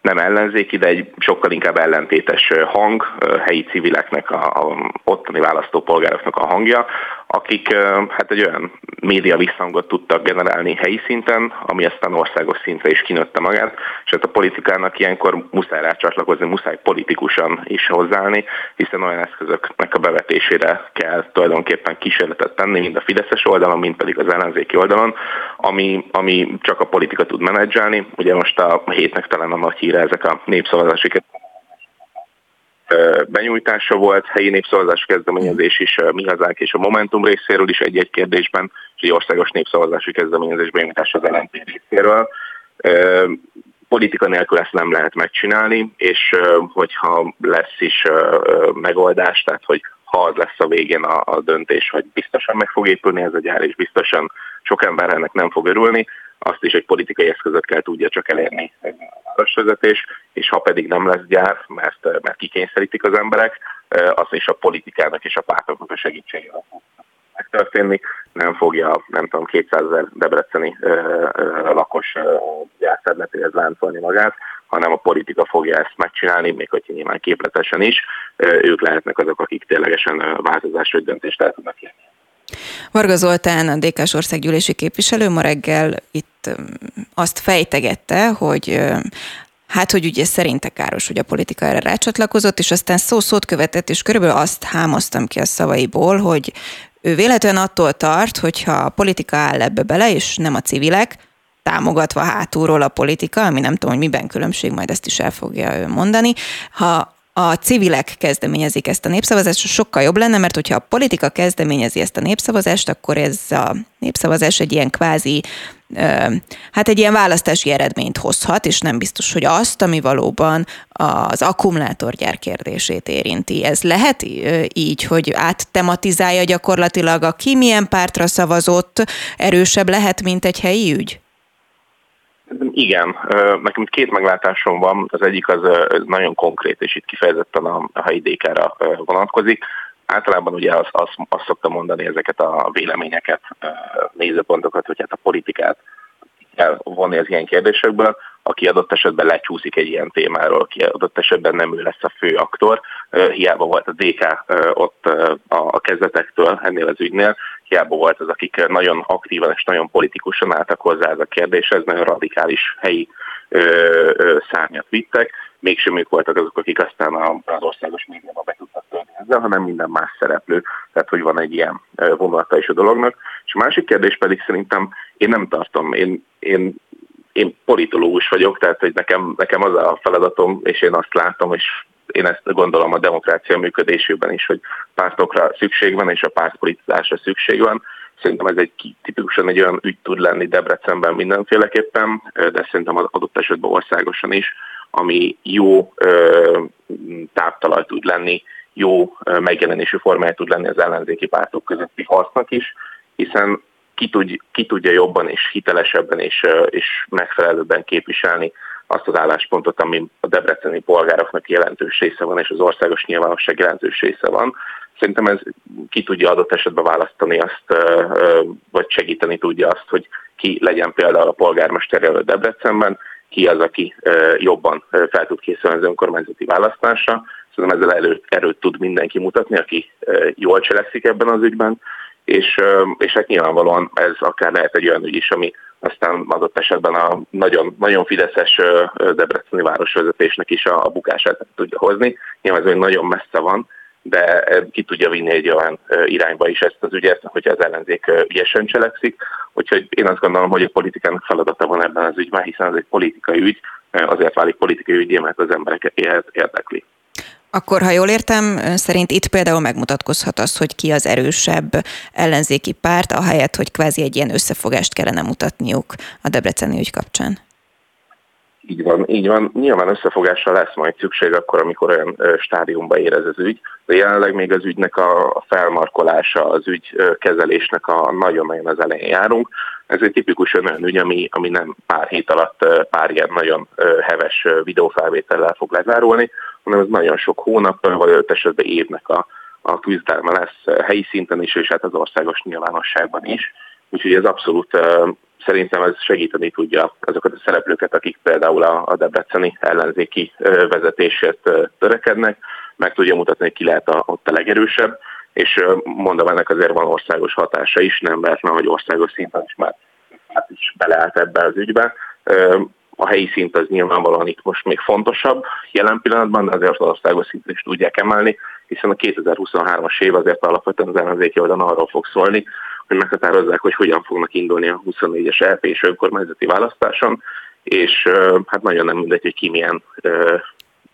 nem ellenzéki, de egy sokkal inkább ellentétes hang, helyi civileknek, a, a ottani választópolgároknak a hangja, akik hát egy olyan média visszhangot tudtak generálni helyi szinten, ami aztán országos szintre is kinőtte magát, és hát a politikának ilyenkor muszáj rácsatlakozni, muszáj politikusan is hozzáállni, hiszen olyan eszközöknek a bevetésére kell tulajdonképpen kísérletet tenni, mind a Fideszes oldalon, mind pedig az ellenzéki oldalon, ami, ami csak a politika tud menedzselni. Ugye most a hétnek talán a nagy híre ezek a népszavazási benyújtása volt, helyi népszavazási kezdeményezés is mi hazánk és a Momentum részéről is egy-egy kérdésben, és egy országos népszavazási kezdeményezés benyújtása az LNP részéről. Politika nélkül ezt nem lehet megcsinálni, és hogyha lesz is megoldás, tehát hogy ha az lesz a végén a, a döntés, hogy biztosan meg fog épülni ez a gyár, és biztosan sok ember ennek nem fog örülni, azt is egy politikai eszközökkel tudja csak elérni a városvezetés, és ha pedig nem lesz gyár, mert, mert kikényszerítik az emberek, azt is a politikának és a pártoknak a segítségével megtörténni, nem fogja, nem tudom, 200 ezer debreceni ö, ö, lakos gyárterületéhez láncolni magát, hanem a politika fogja ezt megcsinálni, még hogyha nyilván képletesen is, ők lehetnek azok, akik ténylegesen változás vagy döntést el tudnak érni. Varga Zoltán, a DK-s országgyűlési képviselő ma reggel itt azt fejtegette, hogy hát, hogy ugye szerinte káros, hogy a politika erre rácsatlakozott, és aztán szó-szót követett, és körülbelül azt hámoztam ki a szavaiból, hogy ő véletlenül attól tart, hogyha a politika áll ebbe bele, és nem a civilek, támogatva hátulról a politika, ami nem tudom, hogy miben különbség, majd ezt is el fogja ő mondani. Ha a civilek kezdeményezik ezt a népszavazást, sokkal jobb lenne, mert hogyha a politika kezdeményezi ezt a népszavazást, akkor ez a népszavazás egy ilyen kvázi, hát egy ilyen választási eredményt hozhat, és nem biztos, hogy azt, ami valóban az akkumulátorgyár kérdését érinti. Ez lehet így, hogy áttematizálja gyakorlatilag, aki milyen pártra szavazott, erősebb lehet, mint egy helyi ügy? Igen, nekem két meglátásom van. Az egyik az nagyon konkrét, és itt kifejezetten a, a DK-ra vonatkozik. Általában ugye azt, azt, azt szoktam mondani ezeket a véleményeket, nézőpontokat, hogy hát a politikát kell vonni az ilyen kérdésekből, aki adott esetben lecsúszik egy ilyen témáról, aki adott esetben nem ő lesz a fő aktor. Hiába volt a DK ott a kezdetektől ennél az ügynél, hiába volt az, akik nagyon aktívan és nagyon politikusan álltak hozzá ez a kérdéshez, nagyon radikális helyi szárnyat vittek, mégsem ők voltak azok, akik aztán az országos médiában be tudtak tölteni ezzel, hanem minden más szereplő, tehát hogy van egy ilyen vonulata is a dolognak. És a másik kérdés pedig szerintem én nem tartom, én, én én politológus vagyok, tehát hogy nekem, nekem az a feladatom, és én azt látom, és én ezt gondolom a demokrácia működésében is, hogy pártokra szükség van, és a pártpolitizásra szükség van. Szerintem ez egy tipikusan egy olyan ügy tud lenni Debrecenben mindenféleképpen, de szerintem az adott esetben országosan is, ami jó táptalaj tud lenni, jó megjelenésű formája tud lenni az ellenzéki pártok közötti harcnak is, hiszen ki, tud, ki tudja jobban és hitelesebben és, és megfelelőbben képviselni azt az álláspontot, ami a debreceni polgároknak jelentős része van, és az országos nyilvánosság jelentős része van. Szerintem ez ki tudja adott esetben választani azt, vagy segíteni tudja azt, hogy ki legyen például a polgármester jelölt Debrecenben, ki az, aki jobban fel tud készülni az önkormányzati választásra. Szerintem ezzel erőt, erőt tud mindenki mutatni, aki jól cselekszik ebben az ügyben, és, és hát nyilvánvalóan ez akár lehet egy olyan ügy is, ami aztán adott esetben a nagyon, nagyon fideszes debreceni városvezetésnek is a, a bukását tudja hozni. Nyilván ez még nagyon messze van, de ki tudja vinni egy olyan irányba is ezt az ügyet, hogyha az ellenzék ügyesen cselekszik. Úgyhogy én azt gondolom, hogy a politikának feladata van ebben az ügyben, hiszen ez egy politikai ügy, azért válik politikai ügyé, mert az embereket érdekli. Akkor, ha jól értem, ön szerint itt például megmutatkozhat az, hogy ki az erősebb ellenzéki párt, ahelyett, hogy kvázi egy ilyen összefogást kellene mutatniuk a Debreceni ügy kapcsán. Így van, így van. Nyilván összefogásra lesz majd szükség akkor, amikor olyan stádiumba ér ez az ügy, de jelenleg még az ügynek a felmarkolása, az ügy kezelésnek a nagyon-nagyon az elején járunk. Ez egy tipikus olyan ügy, ami, ami nem pár hét alatt pár ilyen nagyon heves videófelvétellel fog lezárulni, hanem ez nagyon sok hónap, vagy öt esetben évnek a, a küzdelme lesz helyi szinten is, és hát az országos nyilvánosságban is. Úgyhogy ez abszolút szerintem ez segíteni tudja azokat a szereplőket, akik például a, debreceni ellenzéki vezetésért törekednek, meg tudja mutatni, hogy ki lehet a, ott a legerősebb, és mondom, ennek azért van országos hatása is, nem mert hogy országos szinten is már hát is beleállt ebbe az ügybe. A helyi szint az nyilvánvalóan itt most még fontosabb jelen pillanatban, de azért az országos szinten is tudják emelni, hiszen a 2023-as év azért alapvetően az ellenzéki oldalon arról fog szólni, meghatározzák, hogy hogyan fognak indulni a 24-es LP és önkormányzati választáson, és hát nagyon nem mindegy, hogy ki milyen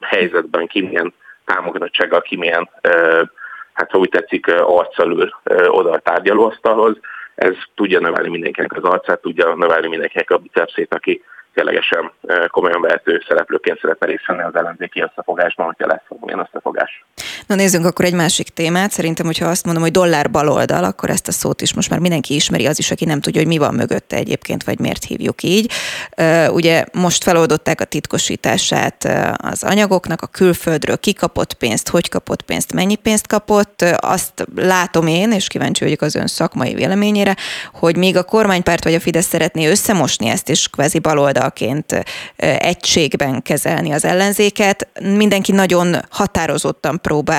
helyzetben, ki milyen támogatottsággal, ki milyen, hát ha úgy tetszik, arccal ül oda a tárgyalóasztalhoz. Ez tudja növelni mindenkinek az arcát, tudja növelni mindenkinek a bicepszét, aki ténylegesen komolyan vehető szereplőként szeretne részt venni az ellenzéki összefogásban, hogyha lesz valamilyen összefogás. Na nézzünk akkor egy másik témát. Szerintem, hogyha azt mondom, hogy dollár baloldal, akkor ezt a szót is most már mindenki ismeri, az is, aki nem tudja, hogy mi van mögötte egyébként, vagy miért hívjuk így. Ugye most feloldották a titkosítását az anyagoknak, a külföldről kikapott pénzt, hogy kapott pénzt, mennyi pénzt kapott. Azt látom én, és kíváncsi vagyok az ön szakmai véleményére, hogy még a kormánypárt vagy a Fidesz szeretné összemosni ezt, és kvázi baloldalként egységben kezelni az ellenzéket. Mindenki nagyon határozottan próbál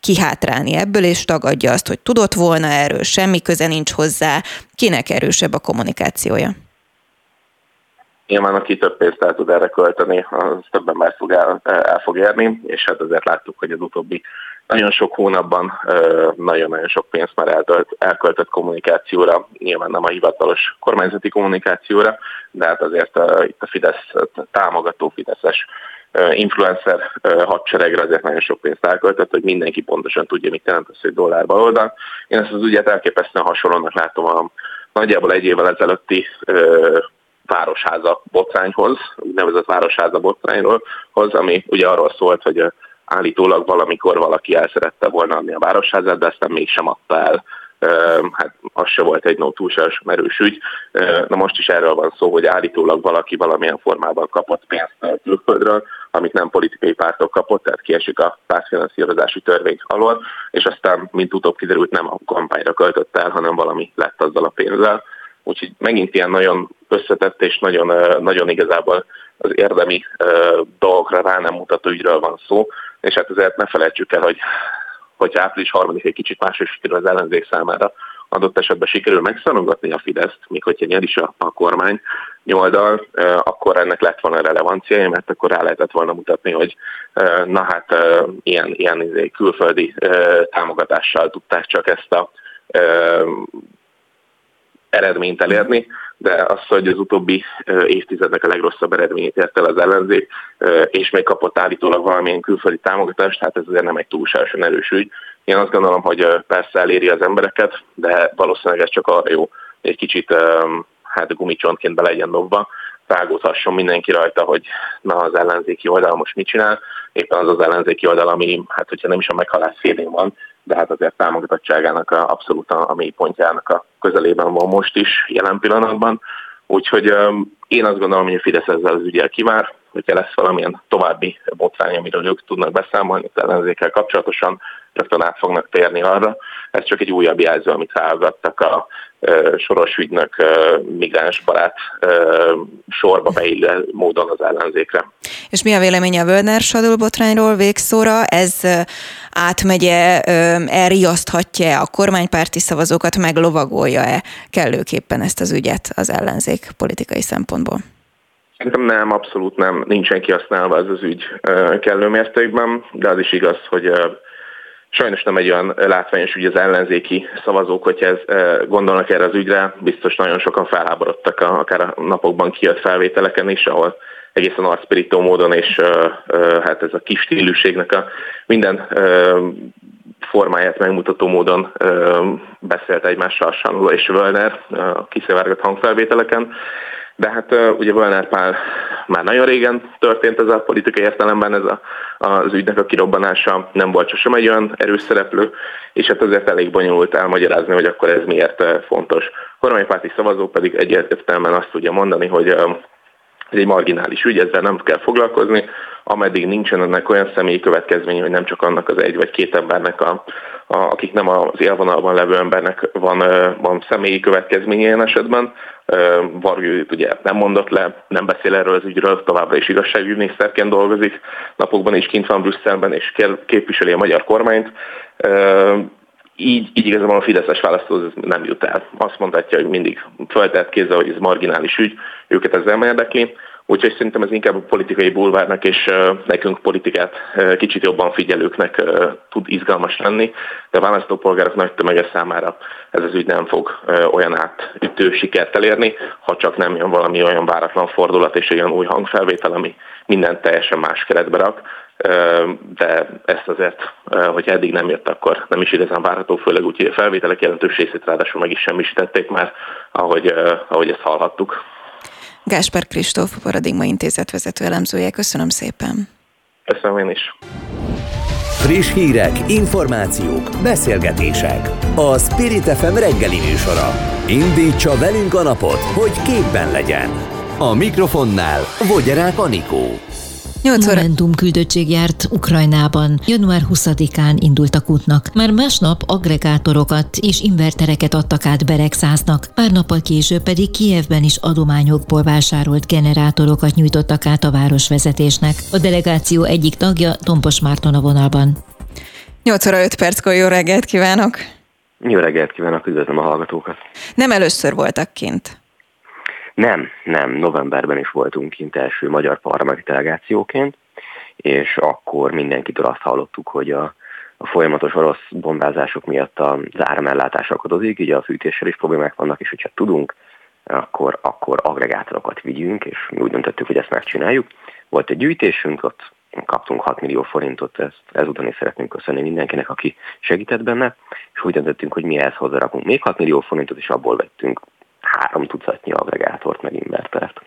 kihátrálni ebből, és tagadja azt, hogy tudott volna erről, semmi köze nincs hozzá. Kinek erősebb a kommunikációja? Nyilván, aki több pénzt el tud erre költeni, az többen már fog el, el fog érni, és hát azért láttuk, hogy az utóbbi nagyon sok hónapban nagyon-nagyon sok pénzt már eltölt, elköltött kommunikációra, nyilván nem a hivatalos kormányzati kommunikációra, de hát azért itt a Fidesz támogató Fideszes influencer hadseregre azért nagyon sok pénzt elköltött, hogy mindenki pontosan tudja, mit jelent az, hogy dollár baloldal. Én ezt az ügyet elképesztően hasonlónak látom a nagyjából egy évvel ezelőtti városháza botrányhoz, nevezett városháza botrányról, ami ugye arról szólt, hogy állítólag valamikor valaki el szerette volna adni a városházát, de aztán mégsem adta el. Hát az se volt egy no túlságos merős ügy. Na most is erről van szó, hogy állítólag valaki valamilyen formában kapott pénzt külföldről, amit nem politikai pártok kapott, tehát kiesik a pártfinanszírozási törvény alól, és aztán, mint utóbb kiderült, nem a kampányra költött el, hanem valami lett azzal a pénzzel. Úgyhogy megint ilyen nagyon összetett és nagyon, nagyon igazából az érdemi dolgokra rá nem mutató ügyről van szó, és hát azért ne felejtsük el, hogy hogy április harmadik egy kicsit máshogy sikerül az ellenzék számára, adott esetben sikerül megszorongatni a Fideszt, még hogyha nyer is a, a kormány nyoldal, akkor ennek lett volna relevanciája, mert akkor rá lehetett volna mutatni, hogy na hát ilyen, ilyen izé, külföldi támogatással tudták csak ezt a eredményt elérni, de az, hogy az utóbbi évtizednek a legrosszabb eredményét ért el az ellenzék, és még kapott állítólag valamilyen külföldi támogatást, hát ez azért nem egy túlságosan erős ügy. Én azt gondolom, hogy persze eléri az embereket, de valószínűleg ez csak arra jó, egy kicsit hát gumicsontként be legyen dobva, rágódhasson mindenki rajta, hogy na az ellenzéki oldal most mit csinál, éppen az az ellenzéki oldal, ami, hát hogyha nem is a meghalás szélén van, de hát azért támogatottságának a, abszolút a, a mélypontjának a közelében van most is jelen pillanatban. Úgyhogy um, én azt gondolom, hogy a Fidesz ezzel az ügyel kivár, hogyha lesz valamilyen további botrány, amiről ők tudnak beszámolni az ellenzékkel kapcsolatosan, rögtön át fognak térni arra. Ez csak egy újabb jelző, amit ráagadtak a soros ügynök migránsbarát sorba beillő módon az ellenzékre. És mi a véleménye a Völner Sadul botrányról végszóra? Ez átmegye, elriaszthatja a kormánypárti szavazókat, meglovagolja-e kellőképpen ezt az ügyet az ellenzék politikai szempontból? Szerintem nem, abszolút nem. Nincsen kihasználva ez az ügy kellő mértékben, de az is igaz, hogy Sajnos nem egy olyan látványos ügy az ellenzéki szavazók, hogyha ez, gondolnak erre az ügyre, biztos nagyon sokan felháborodtak a, akár a napokban kijött felvételeken is, ahol egészen arcpirító módon, és hát ez a kis stílűségnek a minden formáját megmutató módon beszélt egymással Sanula és Völner a kiszivárgott hangfelvételeken. De hát ugye Völner Pál már nagyon régen történt ez a politikai értelemben, ez a, az ügynek a kirobbanása nem volt sosem egy olyan erős szereplő, és hát azért elég bonyolult elmagyarázni, hogy akkor ez miért fontos. A kormánypárti szavazó pedig egyértelműen azt tudja mondani, hogy ez egy marginális ügy, ezzel nem kell foglalkozni, ameddig nincsen ennek olyan személyi következménye, hogy nem csak annak az egy vagy két embernek, a, a, akik nem az élvonalban levő embernek van, van személyi következménye ilyen esetben. Varjú ugye nem mondott le, nem beszél erről az ügyről, továbbra is igazságügyminiszterként dolgozik, napokban is kint van Brüsszelben, és képviseli a magyar kormányt így, így igazából a Fideszes választó nem jut el. Azt mondhatja, hogy mindig feltett kézzel, hogy ez marginális ügy, őket ez nem érdekli. Úgyhogy szerintem ez inkább a politikai bulvárnak és nekünk politikát kicsit jobban figyelőknek tud izgalmas lenni, de a választópolgárok nagy tömege számára ez az ügy nem fog olyan átütő sikert elérni, ha csak nem jön valami olyan váratlan fordulat és olyan új hangfelvétel, ami mindent teljesen más keretbe rak de ezt azért, hogy eddig nem jött, akkor nem is igazán várható, főleg úgy, hogy a felvételek jelentős részét ráadásul meg is semmisítették már, ahogy, ahogy ezt hallhattuk. Gásper Kristóf, Paradigma Intézet vezető elemzője, köszönöm szépen. Köszönöm én is. Friss hírek, információk, beszélgetések. A Spirit FM reggeli műsora. Indítsa velünk a napot, hogy képben legyen. A mikrofonnál Vogyarák Anikó. 8 óra. Momentum küldöttség járt Ukrajnában. Január 20-án indultak útnak. Már másnap agregátorokat és invertereket adtak át Beregszáznak. Pár nappal később pedig Kijevben is adományokból vásárolt generátorokat nyújtottak át a városvezetésnek. A delegáció egyik tagja Tompos Márton a vonalban. 8 óra 5 perckor jó reggelt kívánok! Jó reggelt kívánok, üdvözlöm a hallgatókat! Nem először voltak kint. Nem, nem, novemberben is voltunk kint első magyar parlamenti delegációként, és akkor mindenkitől azt hallottuk, hogy a, a folyamatos orosz bombázások miatt az áramellátás akadozik, így a fűtéssel is problémák vannak, és hogyha tudunk, akkor, akkor agregátorokat vigyünk, és mi úgy döntöttük, hogy ezt megcsináljuk. Volt egy gyűjtésünk, ott kaptunk 6 millió forintot, ezt ezután is szeretnénk köszönni mindenkinek, aki segített benne, és úgy döntöttünk, hogy mi ehhez hozzárakunk még 6 millió forintot, és abból vettünk három tucatnyi agregátort, meg invertert.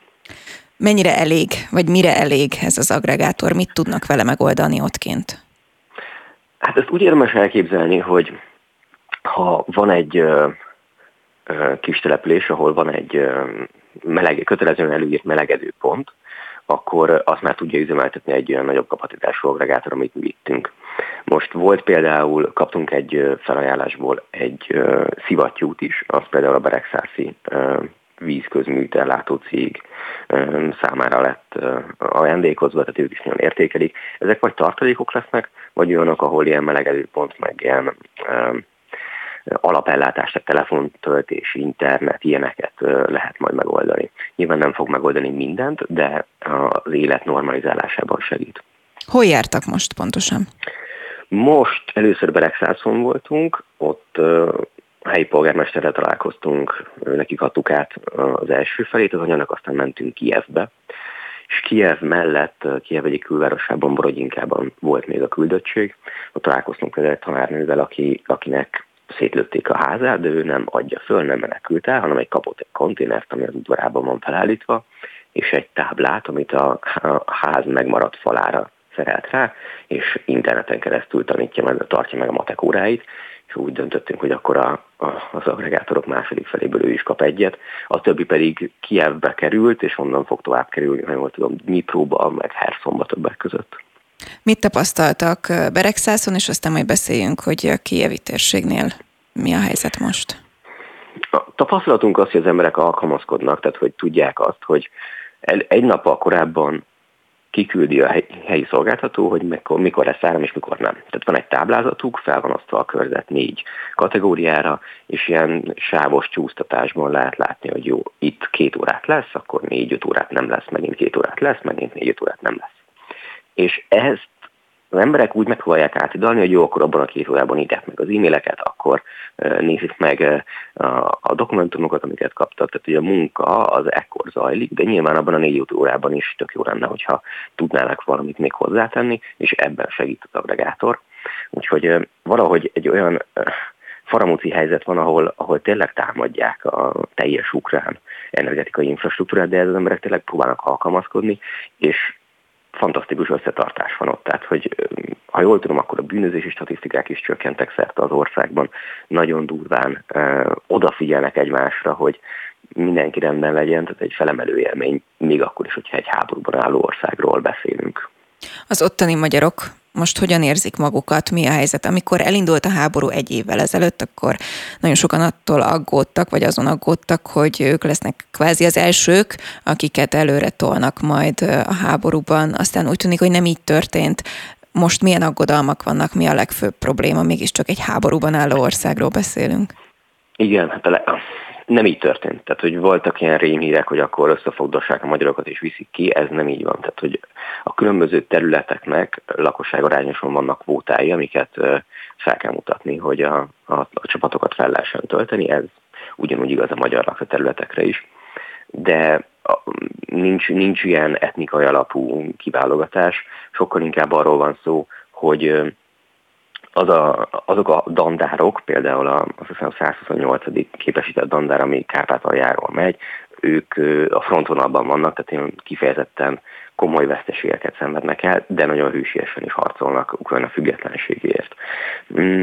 Mennyire elég, vagy mire elég ez az agregátor? Mit tudnak vele megoldani ottként? Hát ezt úgy érdemes elképzelni, hogy ha van egy ö, ö, kis település, ahol van egy ö, meleg, kötelezően előírt melegedő pont, akkor azt már tudja üzemeltetni egy olyan nagyobb kapacitású agregátor, amit vittünk. Most volt például, kaptunk egy felajánlásból egy szivattyút is, az például a Beregszászi vízközműtellátó cég számára lett ajándékozva, tehát ők is nagyon értékelik. Ezek vagy tartalékok lesznek, vagy olyanok, ahol ilyen melegedőpont, meg ilyen alapellátás, tehát telefontöltés, internet, ilyeneket lehet majd megoldani. Nyilván nem fog megoldani mindent, de az élet normalizálásában segít. Hol jártak most pontosan? Most először Beregszászon voltunk, ott a helyi polgármesterrel találkoztunk, nekik adtuk át az első felét az anyanak, aztán mentünk Kievbe, és Kiev mellett, Kiev egyik külvárosában, Borodyinkában volt még a küldöttség. Ott találkoztunk egy tanárnővel, aki, akinek szétlőtték a házát, de ő nem adja föl, nem menekült el, hanem egy kapott egy konténert, ami az udvarában van felállítva, és egy táblát, amit a ház megmaradt falára szerelt rá, és interneten keresztül tanítja meg, tartja meg a matek óráit, és úgy döntöttünk, hogy akkor a, a, az agregátorok második feléből ő is kap egyet, a többi pedig Kievbe került, és onnan fog tovább kerülni, ha jól tudom, Dnipróba, meg Herszonba többek között. Mit tapasztaltak Beregszászon, és aztán majd beszéljünk, hogy a kievi térségnél mi a helyzet most? A tapasztalatunk az, hogy az emberek alkalmazkodnak, tehát hogy tudják azt, hogy egy nappal korábban kiküldi a helyi szolgáltató, hogy mikor, mikor lesz áram és mikor nem. Tehát van egy táblázatuk, fel van osztva a körzet négy kategóriára, és ilyen sávos csúsztatásban lehet látni, hogy jó, itt két órát lesz, akkor négy-öt órát nem lesz, megint két órát lesz, megint négy-öt órát nem lesz. És ezt az emberek úgy megpróbálják átidalni, hogy jó, akkor abban a két órában írják meg az e-maileket, akkor nézik meg a dokumentumokat, amiket kaptak, tehát hogy a munka az ekkor zajlik, de nyilván abban a négy órában is tök jó lenne, hogyha tudnának valamit még hozzátenni, és ebben segít az agregátor. Úgyhogy valahogy egy olyan faramúci helyzet van, ahol, ahol tényleg támadják a teljes ukrán energetikai infrastruktúrát, de ez az emberek tényleg próbálnak alkalmazkodni, és fantasztikus összetartás van ott. Tehát, hogy ha jól tudom, akkor a bűnözési statisztikák is csökkentek szerte az országban. Nagyon durván ö, odafigyelnek egymásra, hogy mindenki rendben legyen, tehát egy felemelő élmény, még akkor is, hogyha egy háborúban álló országról beszélünk. Az ottani magyarok most hogyan érzik magukat, mi a helyzet. Amikor elindult a háború egy évvel ezelőtt, akkor nagyon sokan attól aggódtak, vagy azon aggódtak, hogy ők lesznek kvázi az elsők, akiket előre tolnak majd a háborúban. Aztán úgy tűnik, hogy nem így történt. Most milyen aggodalmak vannak, mi a legfőbb probléma? Mégiscsak egy háborúban álló országról beszélünk. Igen, hát a, nem így történt. Tehát, hogy voltak ilyen rémhírek, hogy akkor összefogdossák a magyarokat és viszik ki, ez nem így van. Tehát, hogy a különböző területeknek lakosságarányosan vannak kvótái, amiket fel kell mutatni, hogy a, a, a csapatokat fel lehessen tölteni, ez ugyanúgy igaz a magyar területekre is. De nincs, nincs ilyen etnikai alapú kiválogatás, sokkal inkább arról van szó, hogy az a, azok a dandárok, például a, azt hiszem a 128. képesített dandár, ami Kárpátaljáról megy, ők a frontvonalban vannak, tehát kifejezetten komoly veszteségeket szenvednek el, de nagyon hűségesen is harcolnak Ukrajna függetlenségéért. Mm,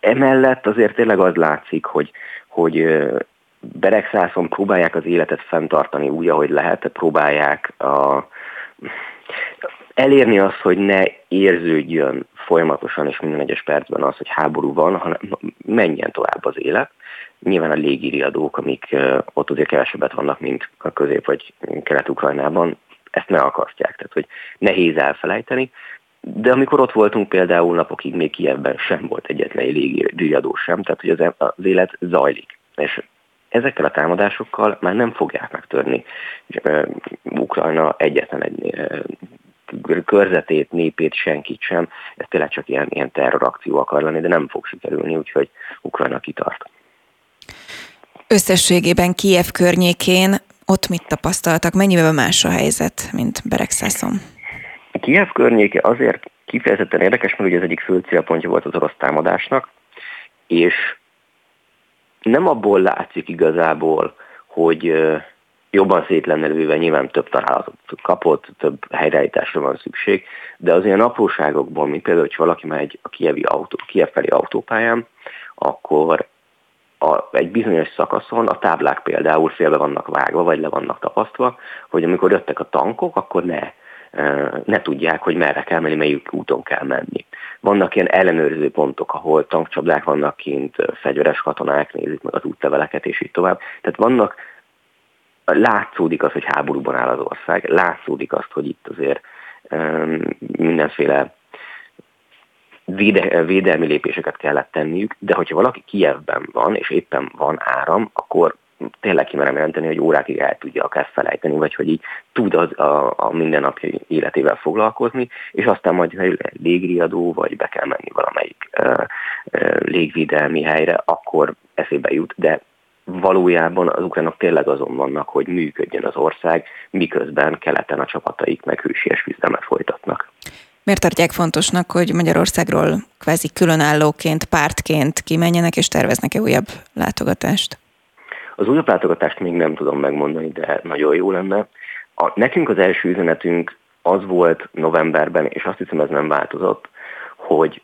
emellett azért tényleg az látszik, hogy, hogy Beregszászon próbálják az életet fenntartani úgy, ahogy lehet, próbálják a, elérni azt, hogy ne érződjön folyamatosan és minden egyes percben az, hogy háború van, hanem menjen tovább az élet. Nyilván a légiriadók, amik ott azért kevesebbet vannak, mint a közép- vagy kelet-ukrajnában, ezt ne akasztják, tehát hogy nehéz elfelejteni. De amikor ott voltunk például napokig még Kievben sem volt egyetlen légiriadó sem, tehát hogy az, az élet zajlik. És ezekkel a támadásokkal már nem fogják megtörni Ukrajna egyetlen egy körzetét, népét, senkit sem. Ez tényleg csak ilyen, ilyen terrorakció akar lenni, de nem fog sikerülni, úgyhogy Ukrajna kitart. Összességében Kiev környékén ott mit tapasztaltak? Mennyivel más a helyzet, mint Beregszászon? Kiev környéke azért kifejezetten érdekes, mert ugye az egyik fő célpontja volt az orosz támadásnak, és nem abból látszik igazából, hogy jobban szét lenne lőve, nyilván több találatot kapott, több helyreállításra van szükség, de az ilyen apróságokból, mint például, hogy valaki megy a Kievi autó, Kiev felé autópályán, akkor a, egy bizonyos szakaszon a táblák például félbe vannak vágva, vagy le vannak tapasztva, hogy amikor jöttek a tankok, akkor ne, ne tudják, hogy merre kell menni, melyik úton kell menni. Vannak ilyen ellenőrző pontok, ahol tankcsapdák vannak kint, fegyveres katonák nézik meg az útleveleket, és így tovább. Tehát vannak látszódik az, hogy háborúban áll az ország, látszódik azt, hogy itt azért mindenféle véde, védelmi lépéseket kellett tenniük, de hogyha valaki Kievben van, és éppen van áram, akkor tényleg kimerem jelenteni, hogy órákig el tudja akár felejteni, vagy hogy így tud az a, a mindennapi életével foglalkozni, és aztán majd, ha légriadó, vagy be kell menni valamelyik uh, uh, légvédelmi helyre, akkor eszébe jut, de valójában az ukránok tényleg azon vannak, hogy működjön az ország, miközben keleten a csapataik meg hősies küzdelmet folytatnak. Miért tartják fontosnak, hogy Magyarországról kvázi különállóként, pártként kimenjenek, és terveznek-e újabb látogatást? Az újabb látogatást még nem tudom megmondani, de nagyon jó lenne. A, nekünk az első üzenetünk az volt novemberben, és azt hiszem ez nem változott, hogy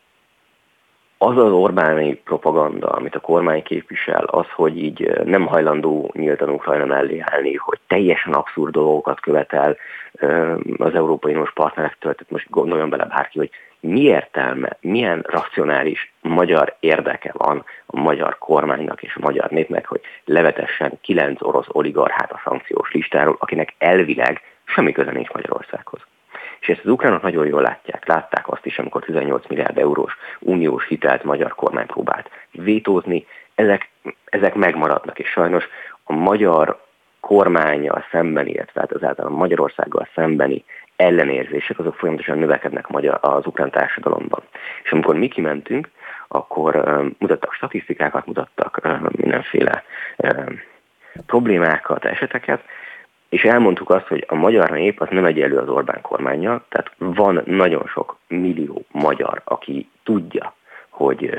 az az Orbáni propaganda, amit a kormány képvisel, az, hogy így nem hajlandó nyíltan Ukrajna mellé állni, hogy teljesen abszurd dolgokat követel az Európai Uniós partnerektől, tehát most gondoljon bele bárki, hogy mi értelme, milyen racionális magyar érdeke van a magyar kormánynak és a magyar népnek, hogy levetessen kilenc orosz oligarchát a szankciós listáról, akinek elvileg semmi köze nincs Magyarországhoz. És ezt az ukránok nagyon jól látják. Látták azt is, amikor 18 milliárd eurós uniós hitelt magyar kormány próbált vétózni. Ezek, ezek megmaradnak, és sajnos a magyar kormányjal szembeni, illetve hát azáltal a Magyarországgal szembeni ellenérzések, azok folyamatosan növekednek magyar, az ukrán társadalomban. És amikor mi kimentünk, akkor mutattak statisztikákat, mutattak mindenféle problémákat, eseteket, és elmondtuk azt, hogy a magyar nép az nem egyenlő az Orbán kormánya, tehát van nagyon sok millió magyar, aki tudja, hogy,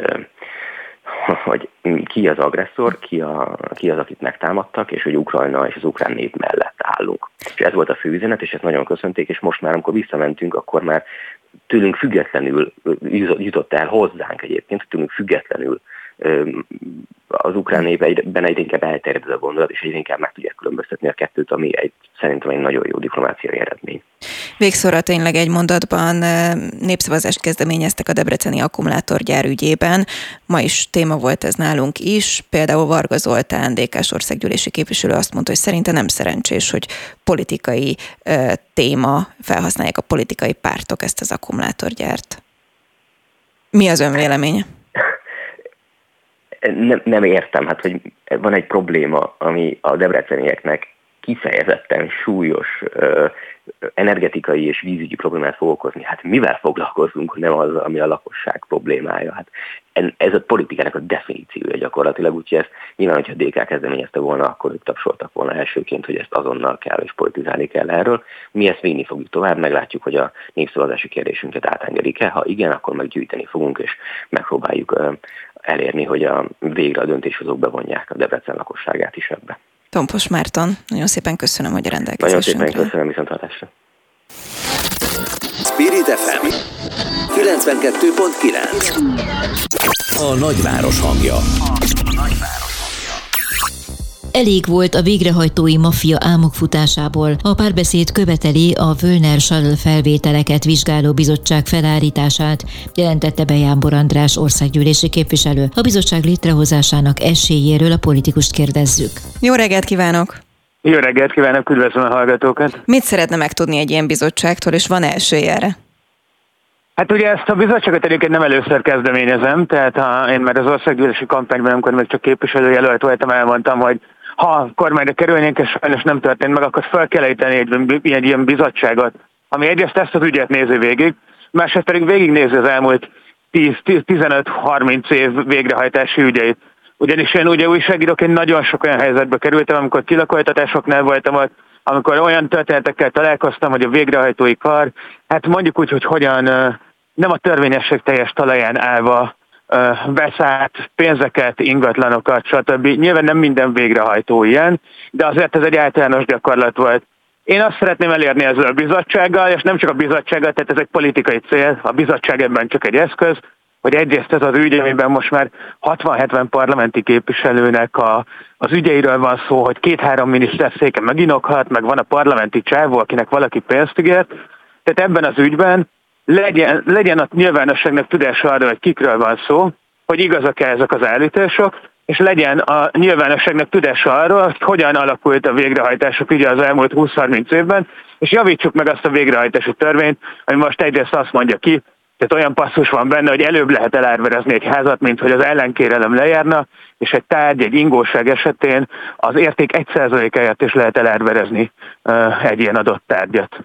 [laughs] hogy ki az agresszor, ki, a, ki az, akit megtámadtak, és hogy Ukrajna és az ukrán nép mellett állunk. És ez volt a fő üzenet, és ezt nagyon köszönték, és most már, amikor visszamentünk, akkor már tőlünk függetlenül jutott el hozzánk egyébként, tőlünk függetlenül az ukrán népben egyre inkább elterjed ez a gondolat, és egyre inkább meg tudják különböztetni a kettőt, ami egy, szerintem egy nagyon jó diplomáciai eredmény. Végszóra tényleg egy mondatban népszavazást kezdeményeztek a Debreceni akkumulátorgyár ügyében. Ma is téma volt ez nálunk is. Például Varga Zoltán, dk országgyűlési képviselő azt mondta, hogy szerinte nem szerencsés, hogy politikai téma, felhasználják a politikai pártok ezt az akkumulátorgyárt. Mi az ön véleménye? Nem, nem értem, hát hogy van egy probléma, ami a debrecenieknek kifejezetten súlyos ö, energetikai és vízügyi problémát fog okozni. Hát mivel foglalkozunk, nem az, ami a lakosság problémája? Hát ez a politikának a definíciója gyakorlatilag, úgyhogy ezt nyilván, hogyha a DK kezdeményezte volna, akkor ők tapsoltak volna elsőként, hogy ezt azonnal kell és politizálni kell erről. Mi ezt vinni fogjuk tovább, meglátjuk, hogy a népszavazási kérdésünket átengedik-e. Ha igen, akkor meggyűjteni fogunk, és megpróbáljuk elérni, hogy a végre a döntéshozók bevonják a Debrecen lakosságát is ebbe. Tompos Márton, nagyon szépen köszönöm, hogy a rendelkezésünkre. Nagyon szépen köszönöm, viszontlátásra. Spirit FM 92.9 A nagyváros hangja. Elég volt a végrehajtói maffia álmok futásából. A párbeszéd követeli a Völner Sarl felvételeket vizsgáló bizottság felállítását, jelentette be Jámbor András országgyűlési képviselő. A bizottság létrehozásának esélyéről a politikust kérdezzük. Jó reggelt kívánok! Jó reggelt kívánok, üdvözlöm a hallgatókat! Mit szeretne megtudni egy ilyen bizottságtól, és van esélye erre? Hát ugye ezt a bizottságot egyébként nem először kezdeményezem, tehát ha én már az országgyűlési kampányban, amikor még csak képviselőjelölt voltam, elmondtam, hogy ha kormányra kerülnénk, és sajnos nem történt meg, akkor fel kell ejteni egy, egy ilyen bizottságot, ami egyrészt ezt az ügyet nézi végig, másrészt pedig végignézi az elmúlt 10-15-30 év végrehajtási ügyeit. Ugyanis én ugye újságíróként nagyon sok olyan helyzetbe kerültem, amikor kilakoltatásoknál voltam ott, amikor olyan történetekkel találkoztam, hogy a végrehajtói kar, hát mondjuk úgy, hogy hogyan nem a törvényesség teljes talaján állva vesz pénzeket, ingatlanokat, stb. Nyilván nem minden végrehajtó ilyen, de azért ez egy általános gyakorlat volt. Én azt szeretném elérni ezzel a bizottsággal, és nem csak a bizottsággal, tehát ez egy politikai cél, a bizottság ebben csak egy eszköz, hogy egyrészt ez az ügy, amiben most már 60-70 parlamenti képviselőnek a, az ügyeiről van szó, hogy két-három miniszter széke meginokhat, meg van a parlamenti csávó, akinek valaki pénzt ígért. Tehát ebben az ügyben legyen, legyen a nyilvánosságnak tudása arra, hogy kikről van szó, hogy igazak-e ezek az állítások, és legyen a nyilvánosságnak tudása arról, hogy hogyan alakult a végrehajtások ugye az elmúlt 20-30 évben, és javítsuk meg azt a végrehajtási törvényt, ami most egyrészt azt mondja ki, tehát olyan passzus van benne, hogy előbb lehet elárverezni egy házat, mint hogy az ellenkérelem lejárna, és egy tárgy, egy ingóság esetén az érték 1%-áját is lehet elárverezni egy ilyen adott tárgyat.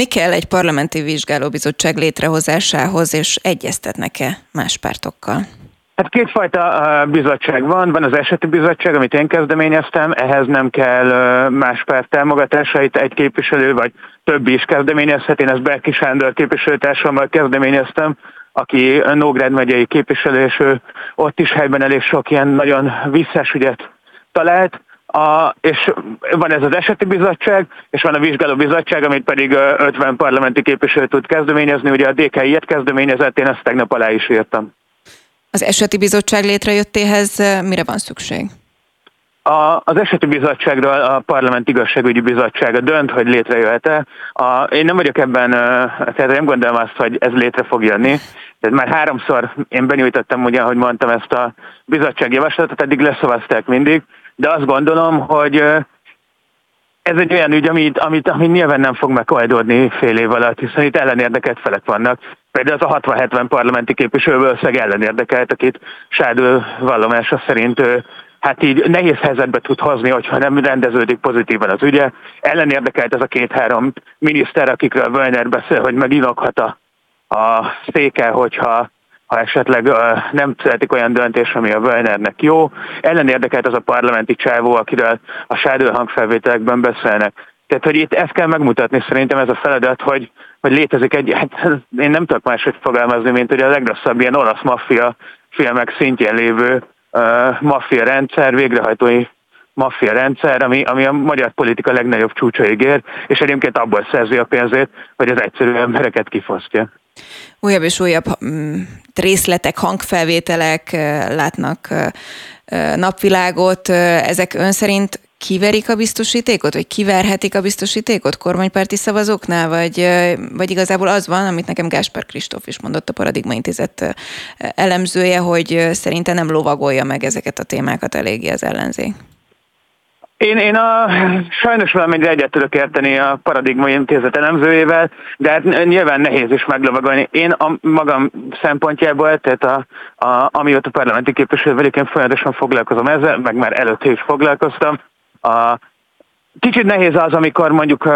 Mi kell egy parlamenti vizsgálóbizottság létrehozásához, és egyeztetnek-e más pártokkal? Hát kétfajta bizottság van, van az eseti bizottság, amit én kezdeményeztem, ehhez nem kell más párt támogatása, itt egy képviselő vagy többi is kezdeményezhet, én ezt Berki Sándor képviselőtársammal kezdeményeztem, aki Nógrád megyei képviselő, és ő ott is helyben elég sok ilyen nagyon visszás ügyet talált, a, és van ez az eseti bizottság, és van a vizsgáló bizottság, amit pedig 50 parlamenti képviselő tud kezdeményezni. Ugye a DK ilyet kezdeményezett, én ezt tegnap alá is írtam. Az eseti bizottság létrejöttéhez mire van szükség? A, az eseti bizottságról a Parlament Igazságügyi Bizottsága dönt, hogy létrejöhet-e. A, én nem vagyok ebben, tehát nem gondolom azt, hogy ez létre fog jönni. Tehát már háromszor én benyújtottam, ugye, ahogy mondtam, ezt a bizottsági javaslatot, eddig leszavazták mindig de azt gondolom, hogy ez egy olyan ügy, amit, amit, amit nyilván nem fog megoldódni fél év alatt, hiszen itt ellenérdekelt felek vannak. Például az a 60-70 parlamenti képviselőből összeg ellenérdekelt, akit Sádő vallomása szerint hát így nehéz helyzetbe tud hozni, hogyha nem rendeződik pozitívan az ügye. Ellenérdekelt ez a két-három miniszter, akikről Wöjner beszél, hogy meginokhat a, a széke, hogyha ha esetleg nem születik olyan döntés, ami a Wöjnernek jó. Ellen érdekelt az a parlamenti csávó, akiről a sádő hangfelvételekben beszélnek. Tehát, hogy itt ezt kell megmutatni, szerintem ez a feladat, hogy, hogy létezik egy, hát én nem tudok máshogy fogalmazni, mint hogy a legrosszabb ilyen olasz maffia filmek szintjén lévő uh, maffia rendszer, végrehajtói maffia rendszer, ami, ami a magyar politika legnagyobb csúcsaig ér, és egyébként abból szerzi a pénzét, hogy az egyszerű embereket kifosztja. Újabb és újabb mm, részletek, hangfelvételek látnak napvilágot. Ezek ön szerint kiverik a biztosítékot, vagy kiverhetik a biztosítékot kormánypárti szavazóknál, vagy, vagy igazából az van, amit nekem Gáspár Kristóf is mondott, a Paradigma Intézet elemzője, hogy szerinte nem lovagolja meg ezeket a témákat eléggé az ellenzék. Én, én a, sajnos valamennyire egyet tudok érteni a Paradigma Intézet elemzőjével, de hát nyilván nehéz is meglovagolni. Én a magam szempontjából, tehát a, a, amióta parlamenti képviselő vagyok, én folyamatosan foglalkozom ezzel, meg már előtte is foglalkoztam. A, Kicsit nehéz az, amikor mondjuk uh,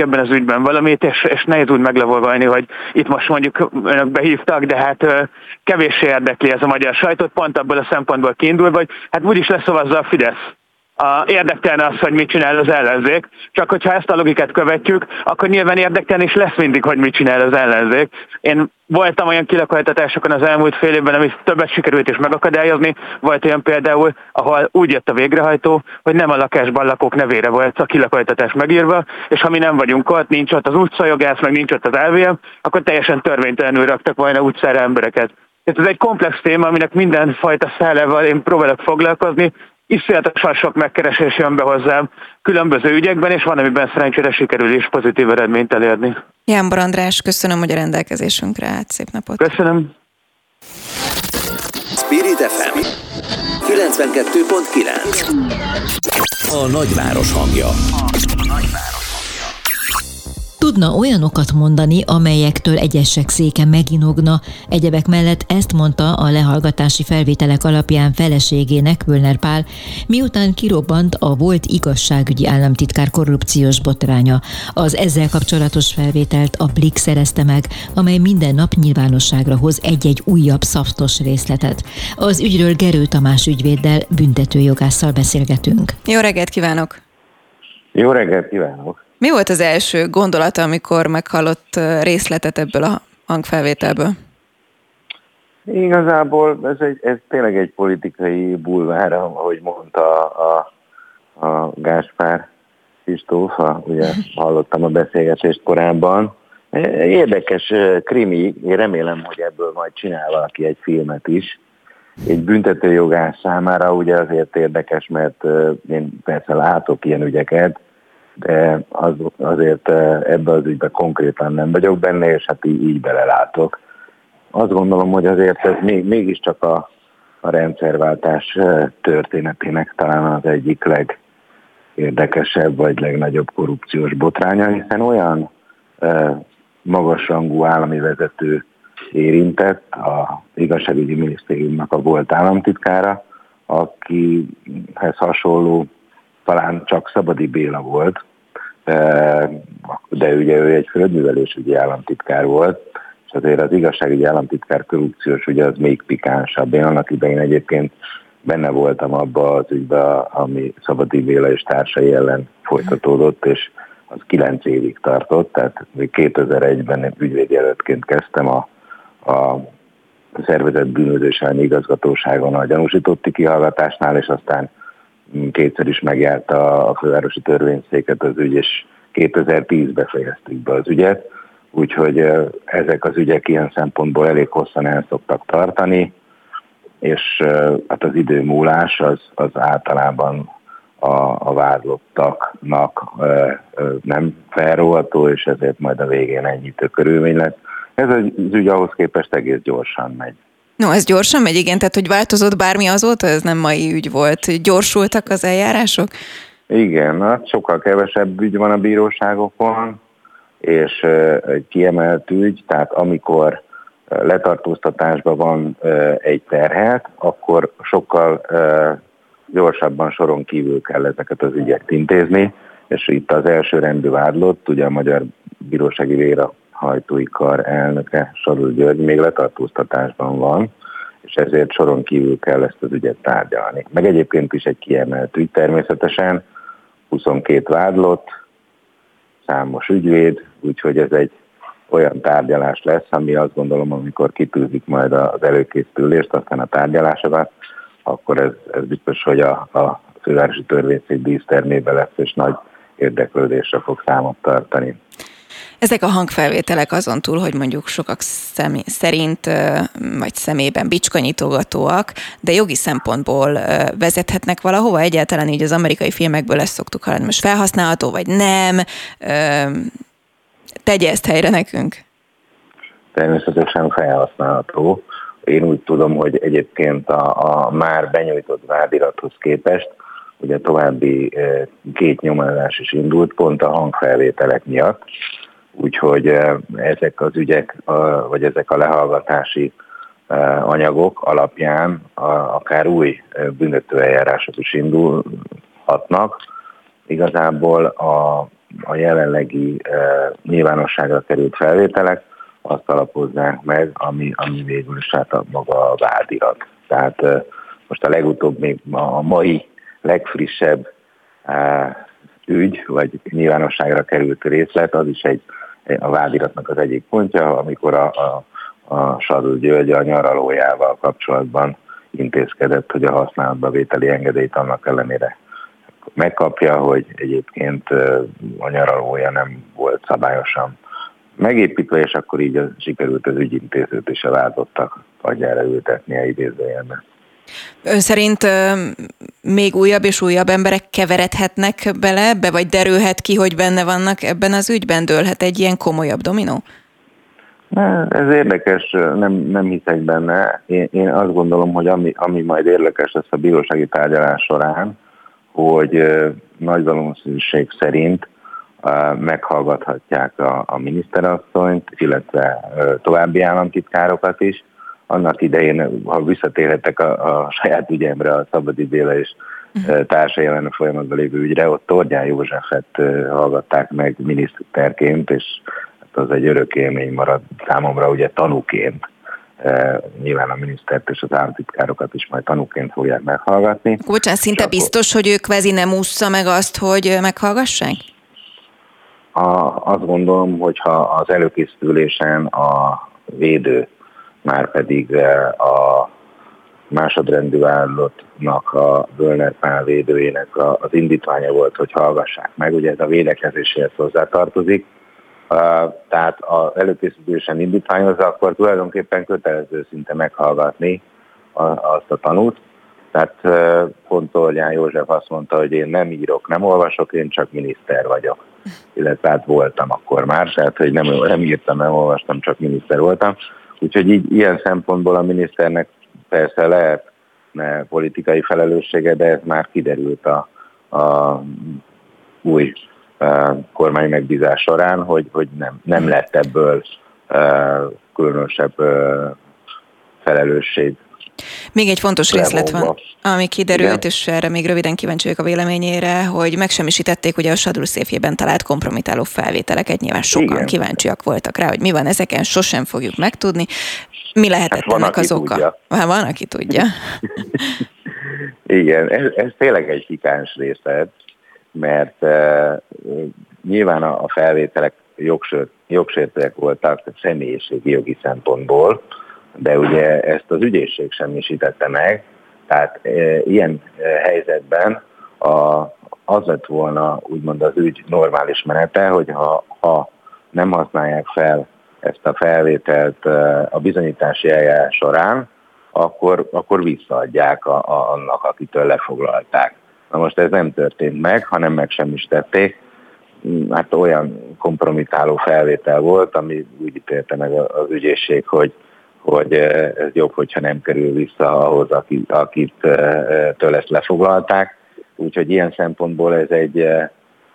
ebben az ügyben valamit, és, és nehéz úgy meglevolni, hogy itt most mondjuk önök behívtak, de hát uh, kevéssé érdekli ez a magyar sajtót, pont abból a szempontból kiindul, vagy hát úgyis leszavazza a Fidesz a, érdekelne az, hogy mit csinál az ellenzék, csak hogyha ezt a logikát követjük, akkor nyilván érdekelni is lesz mindig, hogy mit csinál az ellenzék. Én voltam olyan kilakoltatásokon az elmúlt fél évben, ami többet sikerült is megakadályozni. Volt olyan például, ahol úgy jött a végrehajtó, hogy nem a lakásban lakók nevére volt a kilakoltatás megírva, és ha mi nem vagyunk ott, nincs ott az utcajogász, meg nincs ott az LVM, akkor teljesen törvénytelenül raktak volna utcára embereket. Ez egy komplex téma, aminek mindenfajta szállával én próbálok foglalkozni, iszonyatosan sok megkeresés jön be hozzám különböző ügyekben, és van, amiben szerencsére sikerül is pozitív eredményt elérni. Jánbor András, köszönöm, hogy a rendelkezésünkre állt. Szép napot! Köszönöm! Spirit FM 92.9 A nagyváros hangja. A nagyváros. Tudna olyanokat mondani, amelyektől egyesek széke meginogna. Egyebek mellett ezt mondta a lehallgatási felvételek alapján feleségének Völner Pál, miután kirobbant a volt igazságügyi államtitkár korrupciós botránya. Az ezzel kapcsolatos felvételt a Blik szerezte meg, amely minden nap nyilvánosságra hoz egy-egy újabb szaftos részletet. Az ügyről Gerő Tamás ügyvéddel, büntetőjogásszal beszélgetünk. Jó reggelt kívánok! Jó reggelt kívánok! Mi volt az első gondolata, amikor meghallott részletet ebből a hangfelvételből? Igazából ez, egy, ez tényleg egy politikai bulvár, ahogy mondta a, a Gáspár Kristóf, ugye hallottam a beszélgetést korábban. Érdekes krimi, én remélem, hogy ebből majd csinál valaki egy filmet is. Egy büntetőjogás számára ugye azért érdekes, mert én persze látok ilyen ügyeket, de az, azért eh, ebbe az ügybe konkrétan nem vagyok benne, és hát így, így belelátok. Azt gondolom, hogy azért ez még, mégiscsak a, a rendszerváltás eh, történetének talán az egyik legérdekesebb vagy legnagyobb korrupciós botránya, hiszen olyan e, magasrangú állami vezető érintett, a igazságügyi minisztériumnak a volt államtitkára, akihez hasonló talán csak Szabadi Béla volt, de ugye ő egy földművelésügyi államtitkár volt, és azért az igazságügyi államtitkár korrupciós ugye az még pikánsabb. Én annak idején egyébként benne voltam abba az ügybe, ami Szabadi Béla és társai ellen folytatódott, és az kilenc évig tartott, tehát 2001-ben ügyvédjelöltként kezdtem a, a szervezett bűnözés igazgatóságon a gyanúsítotti kihallgatásnál, és aztán kétszer is megjárta a fővárosi törvényszéket az ügy, és 2010-ben fejeztük be az ügyet, úgyhogy ezek az ügyek ilyen szempontból elég hosszan el szoktak tartani, és hát az idő múlás az, az általában a, a vádlottaknak nem felróható, és ezért majd a végén ennyitő körülmény lesz. Ez az ügy ahhoz képest egész gyorsan megy. No, ez gyorsan megy, igen, tehát hogy változott bármi azóta, ez nem mai ügy volt. Gyorsultak az eljárások? Igen, hát sokkal kevesebb ügy van a bíróságokon, és egy kiemelt ügy, tehát amikor letartóztatásban van egy terhet, akkor sokkal gyorsabban soron kívül kell ezeket az ügyeket intézni, és itt az első rendű vádlott, ugye a Magyar Bírósági Véra hajtói kar elnöke Sarul György még letartóztatásban van, és ezért soron kívül kell ezt az ügyet tárgyalni. Meg egyébként is egy kiemelt ügy természetesen, 22 vádlott, számos ügyvéd, úgyhogy ez egy olyan tárgyalás lesz, ami azt gondolom, amikor kitűzik majd az előkészülést, aztán a tárgyalásokat, akkor ez, ez biztos, hogy a, a fővárosi törvényszék dísztermébe lesz, és nagy érdeklődésre fog számot tartani. Ezek a hangfelvételek azon túl, hogy mondjuk sokak személy, szerint vagy szemében bicskanyitogatóak, de jogi szempontból vezethetnek valahova. Egyáltalán így az amerikai filmekből ezt szoktuk hallani, most felhasználható vagy nem. Tegye ezt helyre nekünk. Természetesen felhasználható. Én úgy tudom, hogy egyébként a, a már benyújtott vádirathoz képest ugye további két nyomozás is indult, pont a hangfelvételek miatt úgyhogy eh, ezek az ügyek, vagy ezek a lehallgatási eh, anyagok alapján akár új eh, büntetőeljárások is indulhatnak. Igazából a, a jelenlegi nyilvánosságra került felvételek azt alapozzák meg, ami, ami végül is hát a maga a vádirat. Tehát most a legutóbb még a mai legfrissebb ügy, vagy nyilvánosságra került részlet, az is egy a vádiratnak az egyik pontja, amikor a, a, a Sadul György a nyaralójával kapcsolatban intézkedett, hogy a használatba vételi engedélyt annak ellenére megkapja, hogy egyébként a nyaralója nem volt szabályosan megépítve, és akkor így sikerült az ügyintézőt és a vádottak padjára ültetni a idézőjelben. Ön szerint még újabb és újabb emberek keveredhetnek bele ebbe, vagy derülhet ki, hogy benne vannak ebben az ügyben? Dőlhet egy ilyen komolyabb dominó? Ez érdekes, nem, nem hiszek benne. Én, én azt gondolom, hogy ami, ami majd érdekes lesz a bírósági tárgyalás során, hogy nagy valószínűség szerint meghallgathatják a, a miniszterasszonyt, illetve további államtitkárokat is. Annak idején, ha visszatérhetek a, a saját ügyemre, a Szabadi Béla és társa jelen folyamatban lévő ügyre, ott Tordján Józsefet hallgatták meg miniszterként, és hát az egy örök élmény marad számomra, ugye tanúként. Nyilván a minisztert és az államtitkárokat is majd tanúként fogják meghallgatni. Bocsánat, szinte akkor... biztos, hogy ő kvázi nem ússza meg azt, hogy meghallgassák? A, azt gondolom, hogyha az előkészülésen a védő, már pedig eh, a másodrendű állatottnak, a Völner Pál védőjének az indítványa volt, hogy hallgassák meg, ugye ez a védekezéséhez hozzátartozik, tehát az előkészülésen indítványozza, akkor tulajdonképpen kötelező szinte meghallgatni azt a tanút, tehát pont Olján József azt mondta, hogy én nem írok, nem olvasok, én csak miniszter vagyok. Illetve hát voltam akkor már, tehát hogy nem, nem írtam, nem olvastam, csak miniszter voltam. Úgyhogy így, ilyen szempontból a miniszternek persze lehet ne, politikai felelőssége, de ez már kiderült a, a új a kormány megbízás során, hogy, hogy nem, nem lett ebből uh, különösebb uh, felelősség még egy fontos részlet van, ami kiderült, Igen. és erre még röviden kíváncsi vagyok a véleményére, hogy megsemmisítették ugye a Sadul széfjében talált kompromitáló felvételeket, nyilván sokan Igen. kíváncsiak voltak rá, hogy mi van ezeken, sosem fogjuk megtudni. Mi lehetett hát ennek az oka? Tudja. Hát van, aki tudja. [laughs] Igen, ez, ez tényleg egy hikáns részlet, mert uh, nyilván a, a felvételek jogsértőek voltak személyiségi jogi szempontból, de ugye ezt az ügyészség semmisítette meg, tehát e, ilyen e, helyzetben a, az lett volna úgymond az ügy normális menete, hogy ha, ha nem használják fel ezt a felvételt e, a bizonyítási eljárás során, akkor, akkor visszaadják a, a, annak, akitől lefoglalták. Na most ez nem történt meg, hanem megsemmisítették. Hát olyan kompromitáló felvétel volt, ami úgy ítélte meg az ügyészség, hogy hogy eh, ez jobb, hogyha nem kerül vissza ahhoz, akit, akit eh, től ezt lefoglalták. Úgyhogy ilyen szempontból ez egy, eh,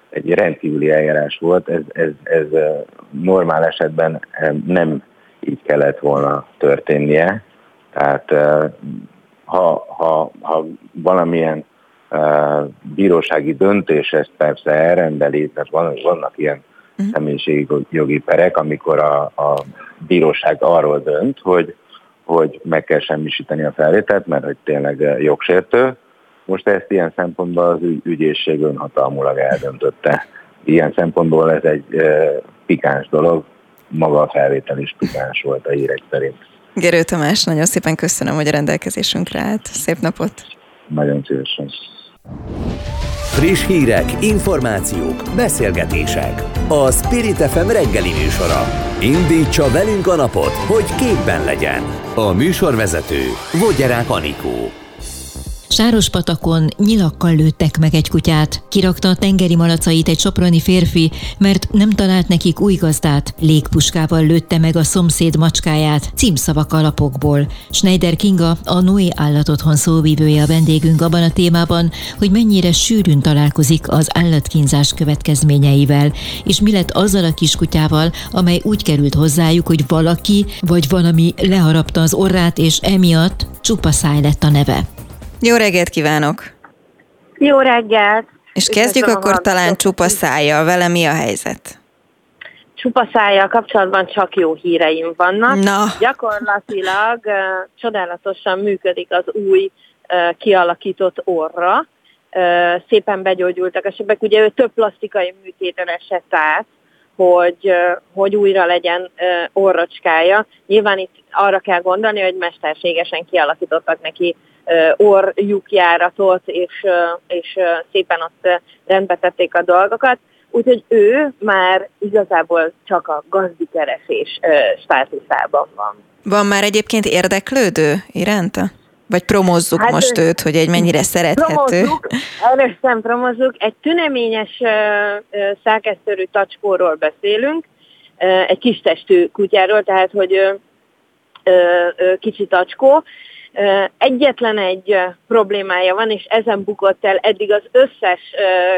egy rendkívüli eljárás volt, ez, ez, ez normál esetben nem így kellett volna történnie. Tehát ha, ha, ha valamilyen bírósági döntés ezt persze elrendeli, tehát vannak ilyen uh-huh. személyiségi jogi perek, amikor a, a bíróság arról dönt, hogy, hogy meg kell semmisíteni a felvételt, mert hogy tényleg jogsértő. Most ezt ilyen szempontból az ügy, ügyészség önhatalmulag eldöntötte. Ilyen szempontból ez egy e, pikáns dolog, maga a felvétel is pikáns volt a hírek szerint. Gerő Tamás, nagyon szépen köszönöm, hogy a rendelkezésünkre állt. Szép napot! Nagyon szívesen. Friss hírek, információk, beszélgetések. A Spirit FM reggeli műsora. Indítsa velünk a napot, hogy képben legyen. A műsorvezető Vogyerák Anikó. Sárospatakon nyilakkal lőttek meg egy kutyát. Kirakta a tengeri malacait egy soproni férfi, mert nem talált nekik új gazdát. Légpuskával lőtte meg a szomszéd macskáját, címszavak alapokból. Schneider Kinga, a Noé állatotthon szóvívője a vendégünk abban a témában, hogy mennyire sűrűn találkozik az állatkínzás következményeivel, és mi lett azzal a kiskutyával, amely úgy került hozzájuk, hogy valaki vagy valami leharapta az orrát, és emiatt csupa száj lett a neve. Jó reggelt kívánok! Jó reggelt! És kezdjük Köszönöm akkor talán csupa szájjal. Vele mi a helyzet? Csupa szájjal kapcsolatban csak jó híreim vannak. Na. Gyakorlatilag uh, csodálatosan működik az új uh, kialakított orra, szépen begyógyultak a sebek. Ugye ő több plastikai műtéten esett át, hogy, hogy újra legyen orrocskája. Nyilván itt arra kell gondolni, hogy mesterségesen kialakítottak neki orrjukjáratot, és, és szépen ott rendbe tették a dolgokat. Úgyhogy ő már igazából csak a gazdikeresés státuszában van. Van már egyébként érdeklődő iránta? Vagy promozzuk hát, most őt, hogy egy mennyire szerethető? Először promozzuk. Egy tüneményes uh, szákesztörű tacskóról beszélünk, uh, egy kis testű kutyáról, tehát hogy uh, uh, kicsi tacskó. Egyetlen egy problémája van, és ezen bukott el eddig az összes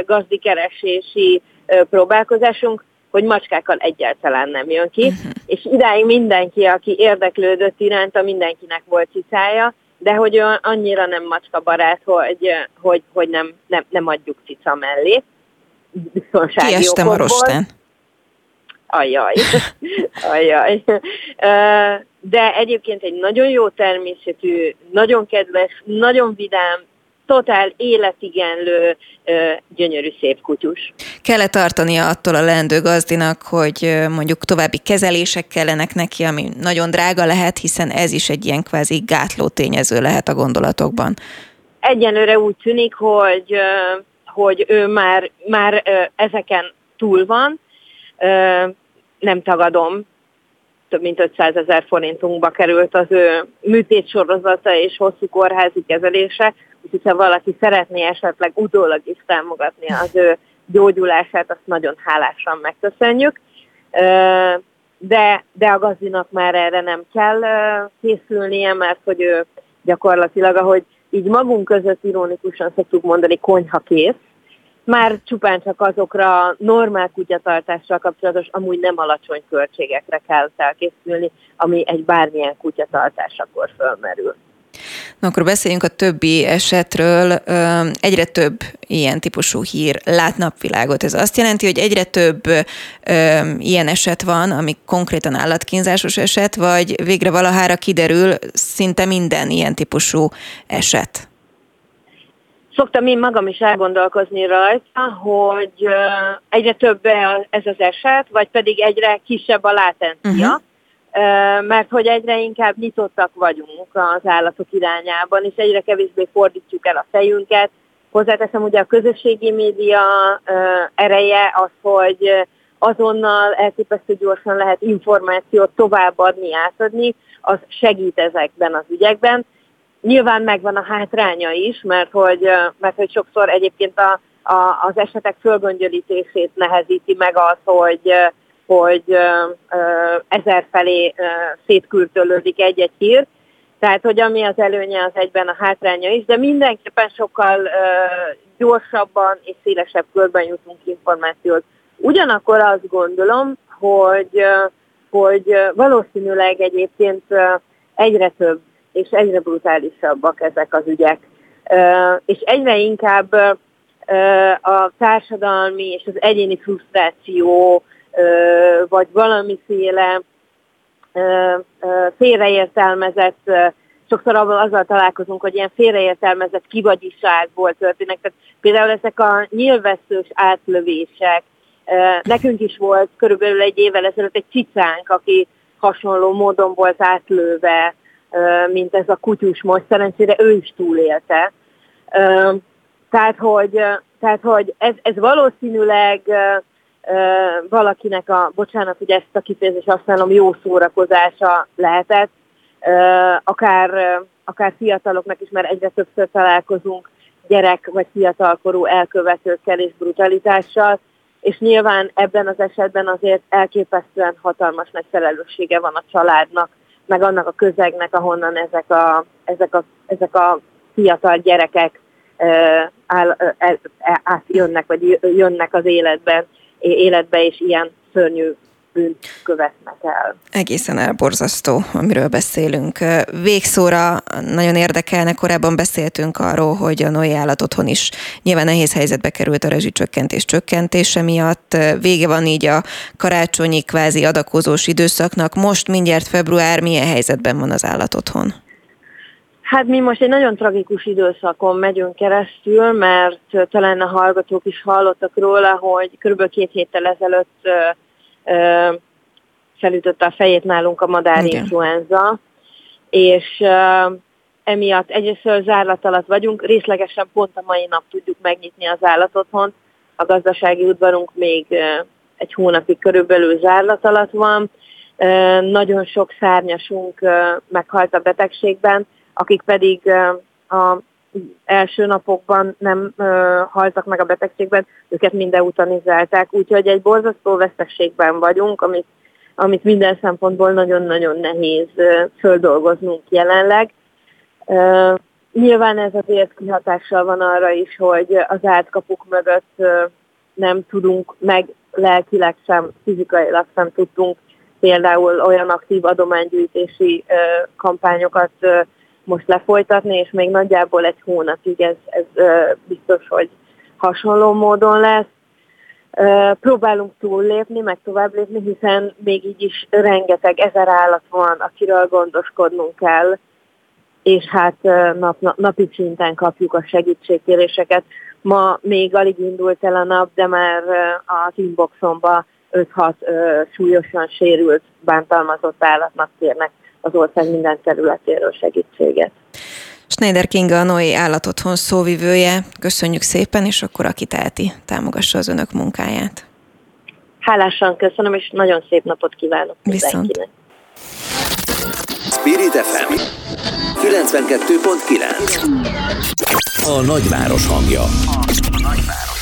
gazdikeresési próbálkozásunk, hogy macskákkal egyáltalán nem jön ki, uh-huh. és idáig mindenki, aki érdeklődött iránta, mindenkinek volt cicája, de hogy annyira nem macska barát, hogy, hogy, hogy nem, nem, nem adjuk cica mellé. Kiestem a rostán. Ajaj, ajaj. [laughs] De egyébként egy nagyon jó természetű, nagyon kedves, nagyon vidám, totál életigenlő, gyönyörű szép kutyus. Kell-e tartania attól a leendő gazdinak, hogy mondjuk további kezelések kellenek neki, ami nagyon drága lehet, hiszen ez is egy ilyen kvázi gátló tényező lehet a gondolatokban? Egyenlőre úgy tűnik, hogy, hogy ő már, már ezeken túl van, nem tagadom, több mint 500 ezer forintunkba került az ő műtétsorozata és hosszú kórházi kezelése, úgyhogy ha valaki szeretné esetleg utólag is támogatni az ő gyógyulását, azt nagyon hálásan megköszönjük. De, de a gazdinak már erre nem kell készülnie, mert hogy ő gyakorlatilag, ahogy így magunk között ironikusan szoktuk mondani, konyha kész, már csupán csak azokra normál kutyatartással kapcsolatos, amúgy nem alacsony költségekre kell felkészülni, ami egy bármilyen kutyatartásakor fölmerül. Na akkor beszéljünk a többi esetről. Egyre több ilyen típusú hír lát napvilágot. Ez azt jelenti, hogy egyre több ilyen eset van, ami konkrétan állatkínzásos eset, vagy végre valahára kiderül szinte minden ilyen típusú eset? Szoktam én magam is elgondolkozni rajta, hogy egyre több ez az eset, vagy pedig egyre kisebb a látencia. Uh-huh mert hogy egyre inkább nyitottak vagyunk az állatok irányában, és egyre kevésbé fordítjuk el a fejünket. Hozzáteszem, ugye a közösségi média ereje az, hogy azonnal elképesztő gyorsan lehet információt továbbadni, átadni, az segít ezekben az ügyekben. Nyilván megvan a hátránya is, mert hogy, mert hogy sokszor egyébként a, a, az esetek fölgöngyölítését nehezíti meg az, hogy hogy ezer felé szétkürtölődik egy-egy hír, tehát, hogy ami az előnye, az egyben a hátránya is, de mindenképpen sokkal gyorsabban és szélesebb körben jutunk információt. Ugyanakkor azt gondolom, hogy, hogy valószínűleg egyébként egyre több és egyre brutálisabbak ezek az ügyek. És egyre inkább a társadalmi és az egyéni frusztráció vagy valamiféle félreértelmezett, sokszor azzal találkozunk, hogy ilyen félreértelmezett kivagyiságból történnek. Tehát például ezek a nyilvesszős átlövések, nekünk is volt körülbelül egy évvel ezelőtt egy cicánk, aki hasonló módon volt átlőve, mint ez a kutyus most, szerencsére ő is túlélte. Tehát, hogy, tehát, hogy ez, ez valószínűleg valakinek a, bocsánat, hogy ezt a kifejezést használom, jó szórakozása lehetett, akár, akár fiataloknak is, mert egyre többször találkozunk gyerek vagy fiatalkorú elkövetőkkel és brutalitással, és nyilván ebben az esetben azért elképesztően hatalmas nagy felelőssége van a családnak, meg annak a közegnek, ahonnan ezek a, ezek a, ezek a fiatal gyerekek áll, átjönnek, vagy jönnek az életben életbe, és ilyen szörnyű bűnt követnek el. Egészen elborzasztó, amiről beszélünk. Végszóra nagyon érdekelne, korábban beszéltünk arról, hogy a Noé állat otthon is nyilván nehéz helyzetbe került a rezsicsökkentés csökkentése miatt. Vége van így a karácsonyi kvázi adakozós időszaknak. Most mindjárt február, milyen helyzetben van az állat otthon? Hát mi most egy nagyon tragikus időszakon megyünk keresztül, mert talán a hallgatók is hallottak róla, hogy kb. két héttel ezelőtt felütötte a fejét nálunk a madárinfluenza, és emiatt egyrészt zárlat alatt vagyunk, részlegesen pont a mai nap tudjuk megnyitni az állatotthont, a gazdasági udvarunk még egy hónapig körülbelül zárlat alatt van, nagyon sok szárnyasunk meghalt a betegségben, akik pedig a első napokban nem haltak meg a betegségben, őket minden utanizálták, úgyhogy egy borzasztó veszteségben vagyunk, amit, amit minden szempontból nagyon-nagyon nehéz földolgoznunk jelenleg. Nyilván ez azért kihatással van arra is, hogy az átkapuk mögött nem tudunk, meg lelkileg sem, fizikailag sem tudtunk például olyan aktív adománygyűjtési kampányokat most lefolytatni, és még nagyjából egy hónapig ez, ez biztos, hogy hasonló módon lesz. Próbálunk túllépni, meg tovább lépni, hiszen még így is rengeteg ezer állat van, akiről gondoskodnunk kell, és hát nap, nap, napi szinten kapjuk a segítségkéréseket. Ma még alig indult el a nap, de már az inboxomba 5-6 súlyosan sérült, bántalmazott állatnak kérnek az ország minden területéről segítséget. Schneider Kinga a Noé állatotthon szóvivője. Köszönjük szépen, és akkor aki teheti, támogassa az önök munkáját. Hálásan köszönöm, és nagyon szép napot kívánok Viszont. mindenkinek. Spirit FM 92.9 A nagyváros hangja. A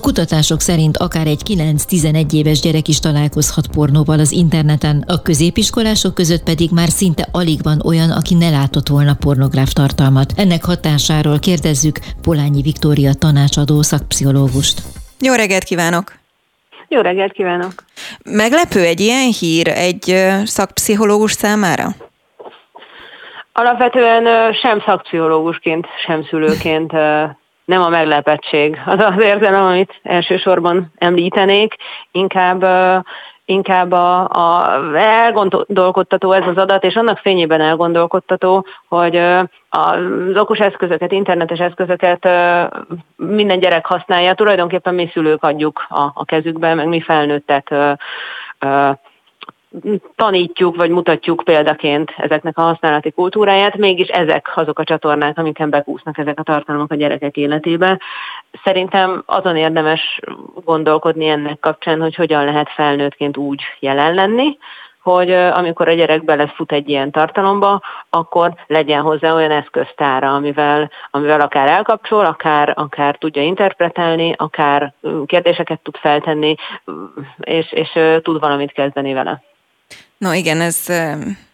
kutatások szerint akár egy 9-11 éves gyerek is találkozhat pornóval az interneten, a középiskolások között pedig már szinte alig van olyan, aki ne látott volna pornográf tartalmat. Ennek hatásáról kérdezzük Polányi Viktória tanácsadó szakpszichológust. Jó reggelt kívánok! Jó reggelt kívánok! Meglepő egy ilyen hír egy szakpszichológus számára? Alapvetően sem szakpszichológusként, sem szülőként nem a meglepettség. Az az érzelem, amit elsősorban említenék, inkább inkább a, a elgondolkodtató ez az adat, és annak fényében elgondolkodtató, hogy az okos eszközöket, internetes eszközöket minden gyerek használja, tulajdonképpen mi szülők adjuk a, a kezükbe, meg mi felnőttek tanítjuk, vagy mutatjuk példaként ezeknek a használati kultúráját, mégis ezek azok a csatornák, amiken bekúsznak ezek a tartalmak a gyerekek életébe. Szerintem azon érdemes gondolkodni ennek kapcsán, hogy hogyan lehet felnőttként úgy jelen lenni, hogy amikor a gyerek belefut egy ilyen tartalomba, akkor legyen hozzá olyan eszköztára, amivel, amivel akár elkapcsol, akár, akár tudja interpretálni, akár kérdéseket tud feltenni, és, és tud valamit kezdeni vele. No igen, ez,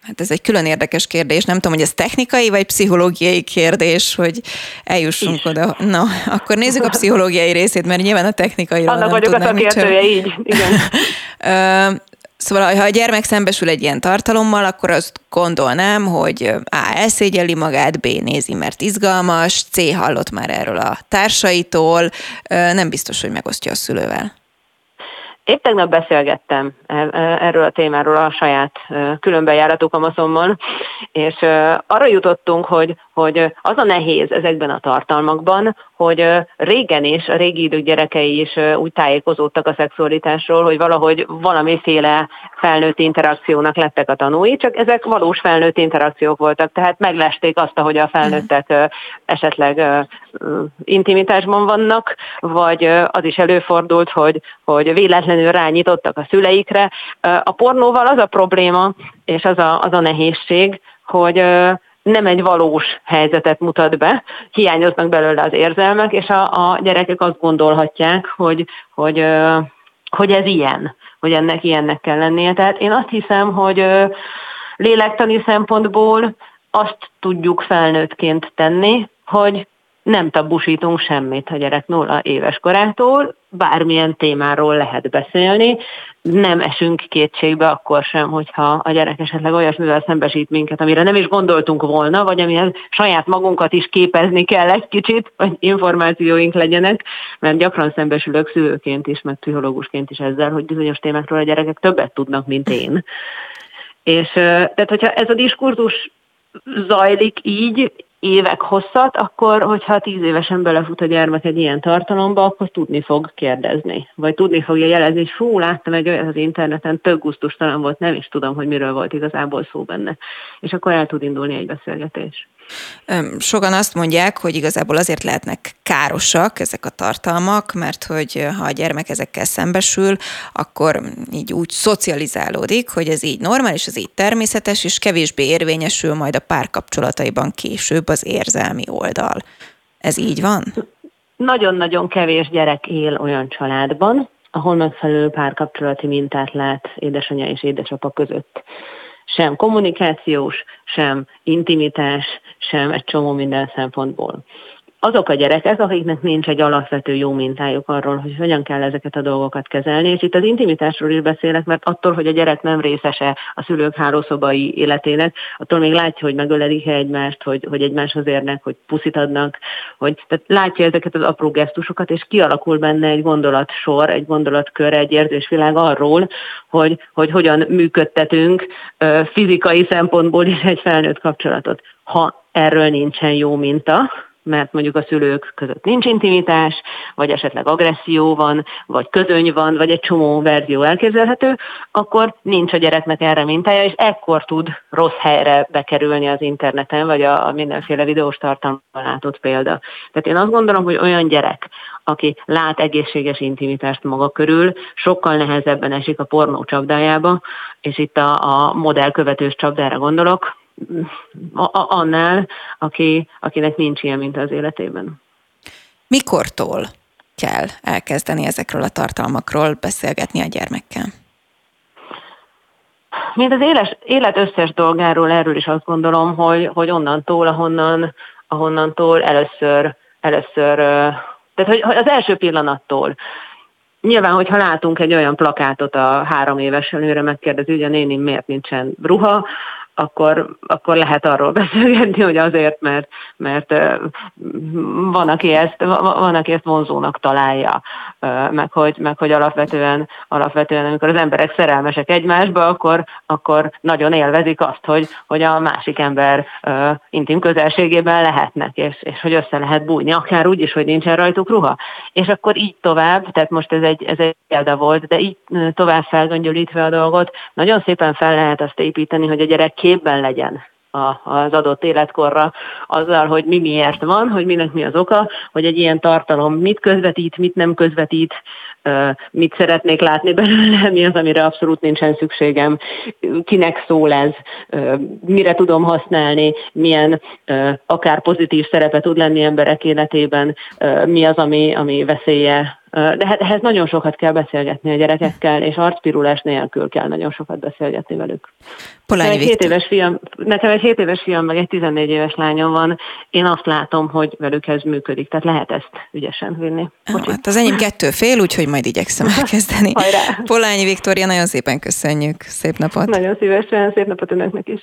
hát ez egy külön érdekes kérdés. Nem tudom, hogy ez technikai vagy pszichológiai kérdés, hogy eljussunk Is. oda. Na, akkor nézzük a pszichológiai részét, mert nyilván a technikai. Annak vagyok a szakértője, így. Igen. [laughs] Szóval, ha a gyermek szembesül egy ilyen tartalommal, akkor azt gondolnám, hogy A. elszégyeli magát, B. nézi, mert izgalmas, C. hallott már erről a társaitól, nem biztos, hogy megosztja a szülővel. Épp tegnap beszélgettem e, e, erről a témáról a saját e, különbejárható kamaszommal, és arra jutottunk, hogy, hogy az a nehéz ezekben a tartalmakban, hogy régen is, a régi idők gyerekei is úgy tájékozódtak a szexualitásról, hogy valahogy valamiféle felnőtt interakciónak lettek a tanúi, csak ezek valós felnőtt interakciók voltak, tehát meglesték azt, hogy a felnőttek esetleg intimitásban vannak, vagy az is előfordult, hogy, hogy véletlenül rányítottak a szüleikre. A pornóval az a probléma, és az a, az a nehézség, hogy nem egy valós helyzetet mutat be, hiányoznak belőle az érzelmek, és a, a gyerekek azt gondolhatják, hogy, hogy, hogy ez ilyen, hogy ennek ilyennek kell lennie. Tehát én azt hiszem, hogy lélektani szempontból azt tudjuk felnőttként tenni, hogy nem tabusítunk semmit a gyerek nulla éves korától, bármilyen témáról lehet beszélni, nem esünk kétségbe akkor sem, hogyha a gyerek esetleg olyasmivel szembesít minket, amire nem is gondoltunk volna, vagy amihez saját magunkat is képezni kell egy kicsit, hogy információink legyenek, mert gyakran szembesülök szülőként is, meg pszichológusként is ezzel, hogy bizonyos témákról a gyerekek többet tudnak, mint én. És tehát, hogyha ez a diskurzus zajlik így, évek hosszat, akkor, hogyha tíz évesen belefut a gyermek egy ilyen tartalomba, akkor tudni fog kérdezni. Vagy tudni fogja jelezni, hogy fú, láttam egy olyat az interneten, tök gusztustalan volt, nem is tudom, hogy miről volt igazából szó benne. És akkor el tud indulni egy beszélgetés. Sokan azt mondják, hogy igazából azért lehetnek károsak ezek a tartalmak, mert hogy ha a gyermek ezekkel szembesül, akkor így úgy szocializálódik, hogy ez így normális, ez így természetes, és kevésbé érvényesül majd a párkapcsolataiban később az érzelmi oldal. Ez így van? Nagyon-nagyon kevés gyerek él olyan családban, ahol megfelelő párkapcsolati mintát lát édesanyja és édesapa között sem kommunikációs, sem intimitás, sem egy csomó minden szempontból azok a gyerekek, akiknek nincs egy alapvető jó mintájuk arról, hogy hogyan kell ezeket a dolgokat kezelni, és itt az intimitásról is beszélek, mert attól, hogy a gyerek nem részese a szülők hálószobai életének, attól még látja, hogy megölelik egymást, hogy, hogy egymáshoz érnek, hogy puszit adnak, hogy tehát látja ezeket az apró gesztusokat, és kialakul benne egy gondolatsor, egy gondolatkör, egy érzésvilág arról, hogy, hogy hogyan működtetünk fizikai szempontból is egy felnőtt kapcsolatot. Ha erről nincsen jó minta, mert mondjuk a szülők között nincs intimitás, vagy esetleg agresszió van, vagy közöny van, vagy egy csomó verzió elképzelhető, akkor nincs a gyereknek erre mintája, és ekkor tud rossz helyre bekerülni az interneten, vagy a, mindenféle videós tartalomban látott példa. Tehát én azt gondolom, hogy olyan gyerek, aki lát egészséges intimitást maga körül, sokkal nehezebben esik a pornó csapdájába, és itt a, a modellkövetős csapdára gondolok, annál, aki, akinek nincs ilyen mint az életében. Mikortól kell elkezdeni ezekről a tartalmakról beszélgetni a gyermekkel? Mint az éles, élet összes dolgáról erről is azt gondolom, hogy, hogy onnantól, ahonnan, ahonnantól először, először, tehát hogy az első pillanattól Nyilván, hogyha látunk egy olyan plakátot a három éves nőre, megkérdezi, hogy a néni miért nincsen ruha, akkor, akkor lehet arról [laughs] beszélgetni, hogy azért, mert, mert van, aki ezt, van, aki ezt vonzónak találja, meg hogy, meg hogy alapvetően, alapvetően, amikor az emberek szerelmesek egymásba, akkor, akkor nagyon élvezik azt, hogy, hogy a másik ember intim közelségében lehetnek, és, és hogy össze lehet bújni, akár úgy is, hogy nincsen rajtuk ruha. És akkor így tovább, tehát most ez egy, ez egy példa volt, de így tovább felgöngyölítve a dolgot, nagyon szépen fel lehet azt építeni, hogy a gyerek képben legyen az adott életkorra azzal, hogy mi miért van, hogy minek mi az oka, hogy egy ilyen tartalom mit közvetít, mit nem közvetít, mit szeretnék látni belőle, mi az, amire abszolút nincsen szükségem, kinek szól ez, mire tudom használni, milyen akár pozitív szerepe tud lenni emberek életében, mi az, ami, ami veszélye de hát ehhez nagyon sokat kell beszélgetni a gyerekekkel, és arcpirulás nélkül kell nagyon sokat beszélgetni velük. Polányi egy, 7 éves fiam, nekem egy 7 éves fiam, meg egy 14 éves lányom van. Én azt látom, hogy velük ez működik, tehát lehet ezt ügyesen vinni. Bocsi. Hát az enyém kettő fél, úgyhogy majd igyekszem [laughs] elkezdeni. Polányi Viktória, nagyon szépen köszönjük. Szép napot. Nagyon szívesen, szép napot önöknek is.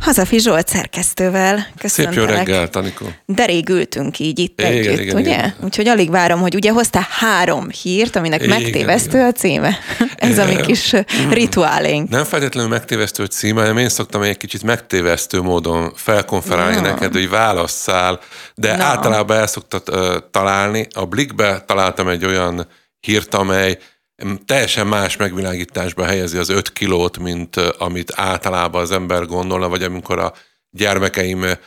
Hazafi Zsolt szerkesztővel. Köszönöm. Szép jó reggel, Tanikó. De rég ültünk így itt igen, együtt, igen, ugye? Igen. Úgyhogy alig várom, hogy ugye hoztál három hírt, aminek igen, megtévesztő igen. a címe. [laughs] Ez a mi kis rituálénk. Nem feltétlenül megtévesztő a címe, hanem én szoktam egy kicsit megtévesztő módon felkonferálni no. neked, hogy válasszál, de no. általában el szoktad uh, találni. A Blikbe találtam egy olyan hírt, amely teljesen más megvilágításba helyezi az 5 kilót, mint amit általában az ember gondolna, vagy amikor a gyermekeimmel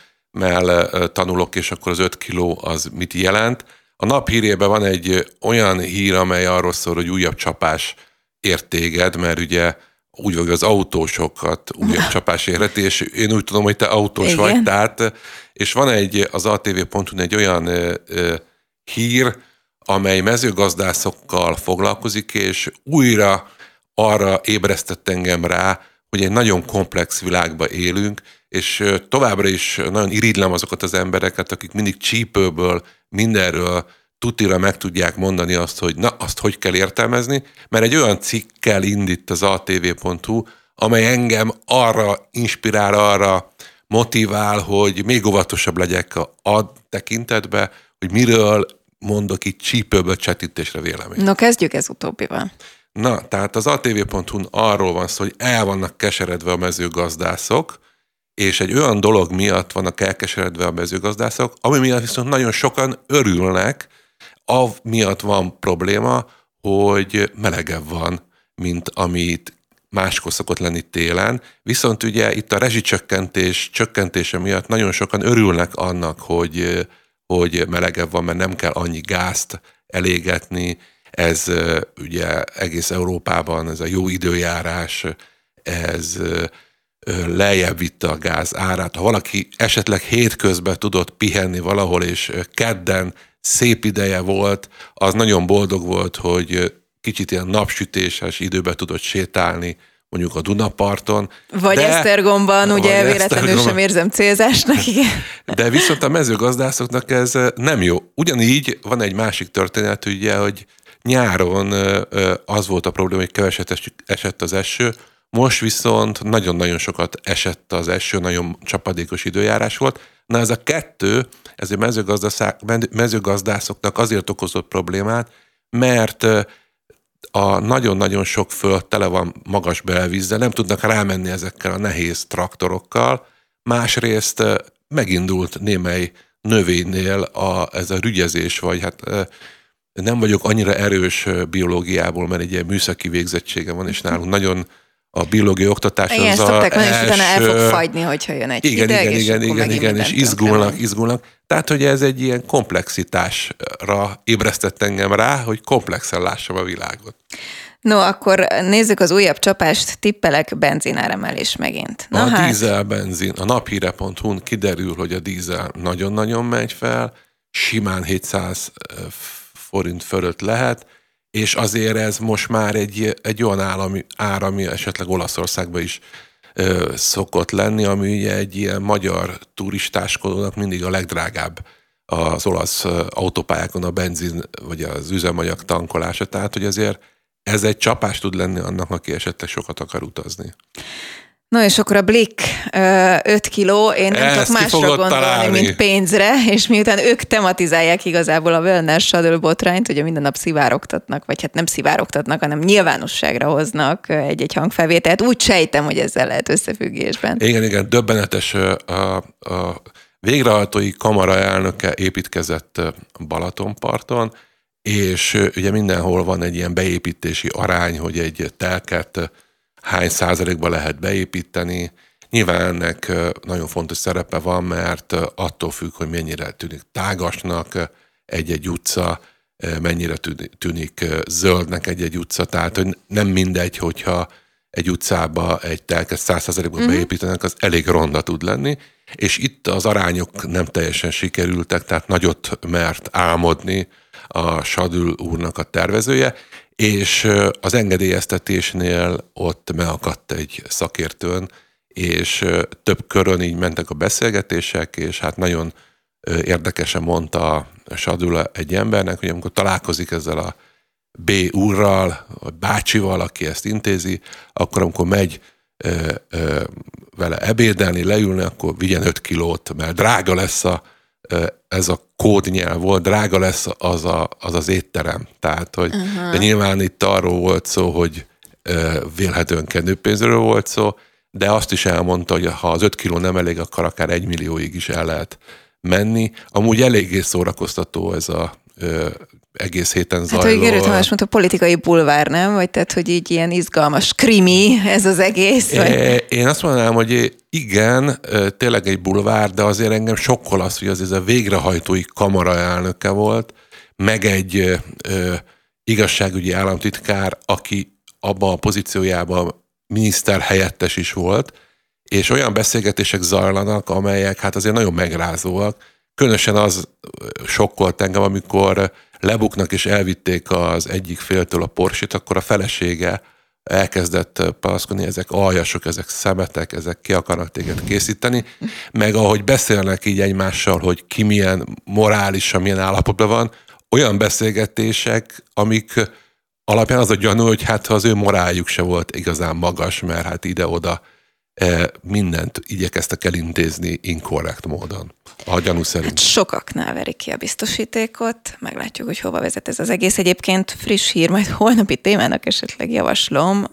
tanulok, és akkor az 5 kiló az mit jelent. A nap hírében van egy olyan hír, amely arról szól, hogy újabb csapás értéged, mert ugye úgy vagy az autósokat újabb [laughs] csapás érheti, és én úgy tudom, hogy te autós Igen. vagy, tehát, és van egy az atv.hu egy olyan ö, ö, hír, amely mezőgazdászokkal foglalkozik, és újra arra ébresztett engem rá, hogy egy nagyon komplex világban élünk, és továbbra is nagyon irigylem azokat az embereket, akik mindig csípőből, mindenről tutira meg tudják mondani azt, hogy na, azt hogy kell értelmezni, mert egy olyan cikkkel indít az atv.hu, amely engem arra inspirál, arra motivál, hogy még óvatosabb legyek a tekintetbe, hogy miről mondok itt csípőből csetítésre vélemény. No, kezdjük ez utóbbival. Na, tehát az atv.hu arról van szó, hogy el vannak keseredve a mezőgazdászok, és egy olyan dolog miatt vannak elkeseredve a mezőgazdászok, ami miatt viszont nagyon sokan örülnek, av miatt van probléma, hogy melegebb van, mint amit máskor szokott lenni télen, viszont ugye itt a rezsicsökkentés csökkentése miatt nagyon sokan örülnek annak, hogy, hogy melegebb van, mert nem kell annyi gázt elégetni, ez ugye egész Európában ez a jó időjárás, ez lejjebb vitte a gáz árát. Ha valaki esetleg hétközben tudott pihenni valahol, és kedden szép ideje volt, az nagyon boldog volt, hogy kicsit ilyen napsütéses időben tudott sétálni, mondjuk a Dunaparton. Vagy de, Esztergomban, ugye véletlenül Esztergomban. sem érzem célzásnak, igen. De viszont a mezőgazdászoknak ez nem jó. Ugyanígy van egy másik történet, ugye, hogy nyáron az volt a probléma, hogy keveset esett az eső, most viszont nagyon-nagyon sokat esett az eső, nagyon csapadékos időjárás volt. Na ez a kettő, ez a mezőgazdászoknak azért okozott problémát, mert a nagyon-nagyon sok föld tele van magas belvízzel, nem tudnak rámenni ezekkel a nehéz traktorokkal. Másrészt megindult némely növénynél a, ez a rügyezés, vagy hát nem vagyok annyira erős biológiából, mert egy ilyen műszaki végzettsége van, és nálunk nagyon a biológiai oktatás igen, az a első... és utána el fog fagyni, hogyha jön egy igen, hideg, igen, és igen, igen, igen, és izgulnak, izgulnak. Tehát, hogy ez egy ilyen komplexitásra ébresztett engem rá, hogy komplexen lássam a világot. No, akkor nézzük az újabb csapást, tippelek benzináremelés megint. Na a hát. dízel benzin, a naphíre.hu-n kiderül, hogy a dízel nagyon-nagyon megy fel, simán 700 forint fölött lehet, és azért ez most már egy, egy olyan állami, ár, ami esetleg Olaszországban is ö, szokott lenni, ami ugye egy ilyen magyar turistáskodónak mindig a legdrágább az olasz autópályákon a benzin vagy az üzemanyag tankolása, tehát hogy azért ez egy csapás tud lenni annak, aki esetleg sokat akar utazni. Na és akkor a Blick 5 kiló, én nem tudok másra gondolni, találni. mint pénzre, és miután ők tematizálják igazából a wellness shuttle botrányt, ugye minden nap szivárogtatnak, vagy hát nem szivárogtatnak, hanem nyilvánosságra hoznak egy-egy hangfelvételt, úgy sejtem, hogy ezzel lehet összefüggésben. Igen, igen, döbbenetes a, a végrehajtói kamara elnöke építkezett Balatonparton, és ugye mindenhol van egy ilyen beépítési arány, hogy egy telket hány százalékba lehet beépíteni. Nyilván ennek nagyon fontos szerepe van, mert attól függ, hogy mennyire tűnik tágasnak egy-egy utca, mennyire tűnik zöldnek egy-egy utca, tehát hogy nem mindegy, hogyha egy utcába egy telket százszerzelékba mm-hmm. beépítenek, az elég ronda tud lenni, és itt az arányok nem teljesen sikerültek, tehát nagyot mert álmodni a Sadül úrnak a tervezője, és az engedélyeztetésnél ott megakadt egy szakértőn, és több körön így mentek a beszélgetések, és hát nagyon érdekesen mondta Sadula egy embernek, hogy amikor találkozik ezzel a B úrral, vagy bácsival, aki ezt intézi, akkor amikor megy vele ebédelni, leülni, akkor vigyen 5 kilót, mert drága lesz a, ez a kódnyelv volt, drága lesz az a, az, az étterem. Tehát, hogy, uh-huh. de nyilván itt arról volt szó, hogy vélhetően kenőpénzről volt szó, de azt is elmondta, hogy ha az 5 kiló nem elég, akkor akár egy millióig is el lehet menni. Amúgy eléggé szórakoztató ez a egész héten zajló. Hát, hogy Gerő Tamás mondta, politikai bulvár, nem? Vagy tehát, hogy így ilyen izgalmas krimi ez az egész? Vagy? Én azt mondanám, hogy igen, tényleg egy bulvár, de azért engem sokkol az, hogy az ez a végrehajtói kamara elnöke volt, meg egy ö, igazságügyi államtitkár, aki abban a pozíciójában miniszter helyettes is volt, és olyan beszélgetések zajlanak, amelyek hát azért nagyon megrázóak. Különösen az sokkolt engem, amikor lebuknak és elvitték az egyik féltől a porsit, akkor a felesége elkezdett panaszkodni, ezek aljasok, ezek szemetek, ezek ki akarnak téged készíteni, meg ahogy beszélnek így egymással, hogy ki milyen morálisan, milyen állapotban van, olyan beszélgetések, amik alapján az a gyanú, hogy hát az ő moráljuk se volt igazán magas, mert hát ide-oda mindent igyekeztek elintézni inkorrekt módon. A gyanú szerint. Hát sokaknál verik ki a biztosítékot, meglátjuk, hogy hova vezet ez az egész. Egyébként friss hír, majd [laughs] holnapi témának esetleg javaslom,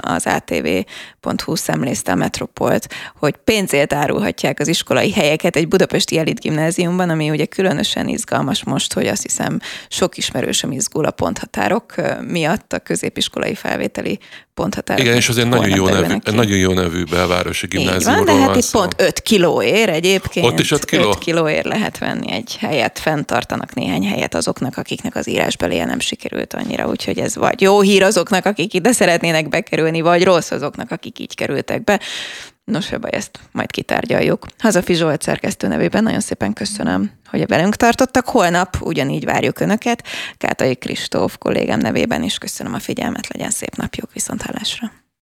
az atv.hu szemlézte a Metropolt, hogy pénzért árulhatják az iskolai helyeket egy budapesti elit gimnáziumban, ami ugye különösen izgalmas most, hogy azt hiszem sok ismerősöm izgul a ponthatárok miatt a középiskolai felvételi ponthatárok. Igen, és azért nagyon jó, nevű, nagyon jó nevű belvárosi gimnáziumról van, de hát itt pont 5 kiló ér egyébként. Ott is 5 kiló? 5 kilóért lehet venni egy helyet, fenntartanak néhány helyet azoknak, akiknek az írásbeléje nem sikerült annyira, úgyhogy ez vagy jó hír azoknak, akik ide szeretnének bekerülni, vagy rossz azoknak, akik így kerültek be. Nos, ebbe ezt majd kitárgyaljuk. Hazafi Zsolt szerkesztő nevében nagyon szépen köszönöm, hogy velünk tartottak. Holnap ugyanígy várjuk Önöket. Kátai Kristóf kollégám nevében is köszönöm a figyelmet, legyen szép napjuk, viszont hallásra.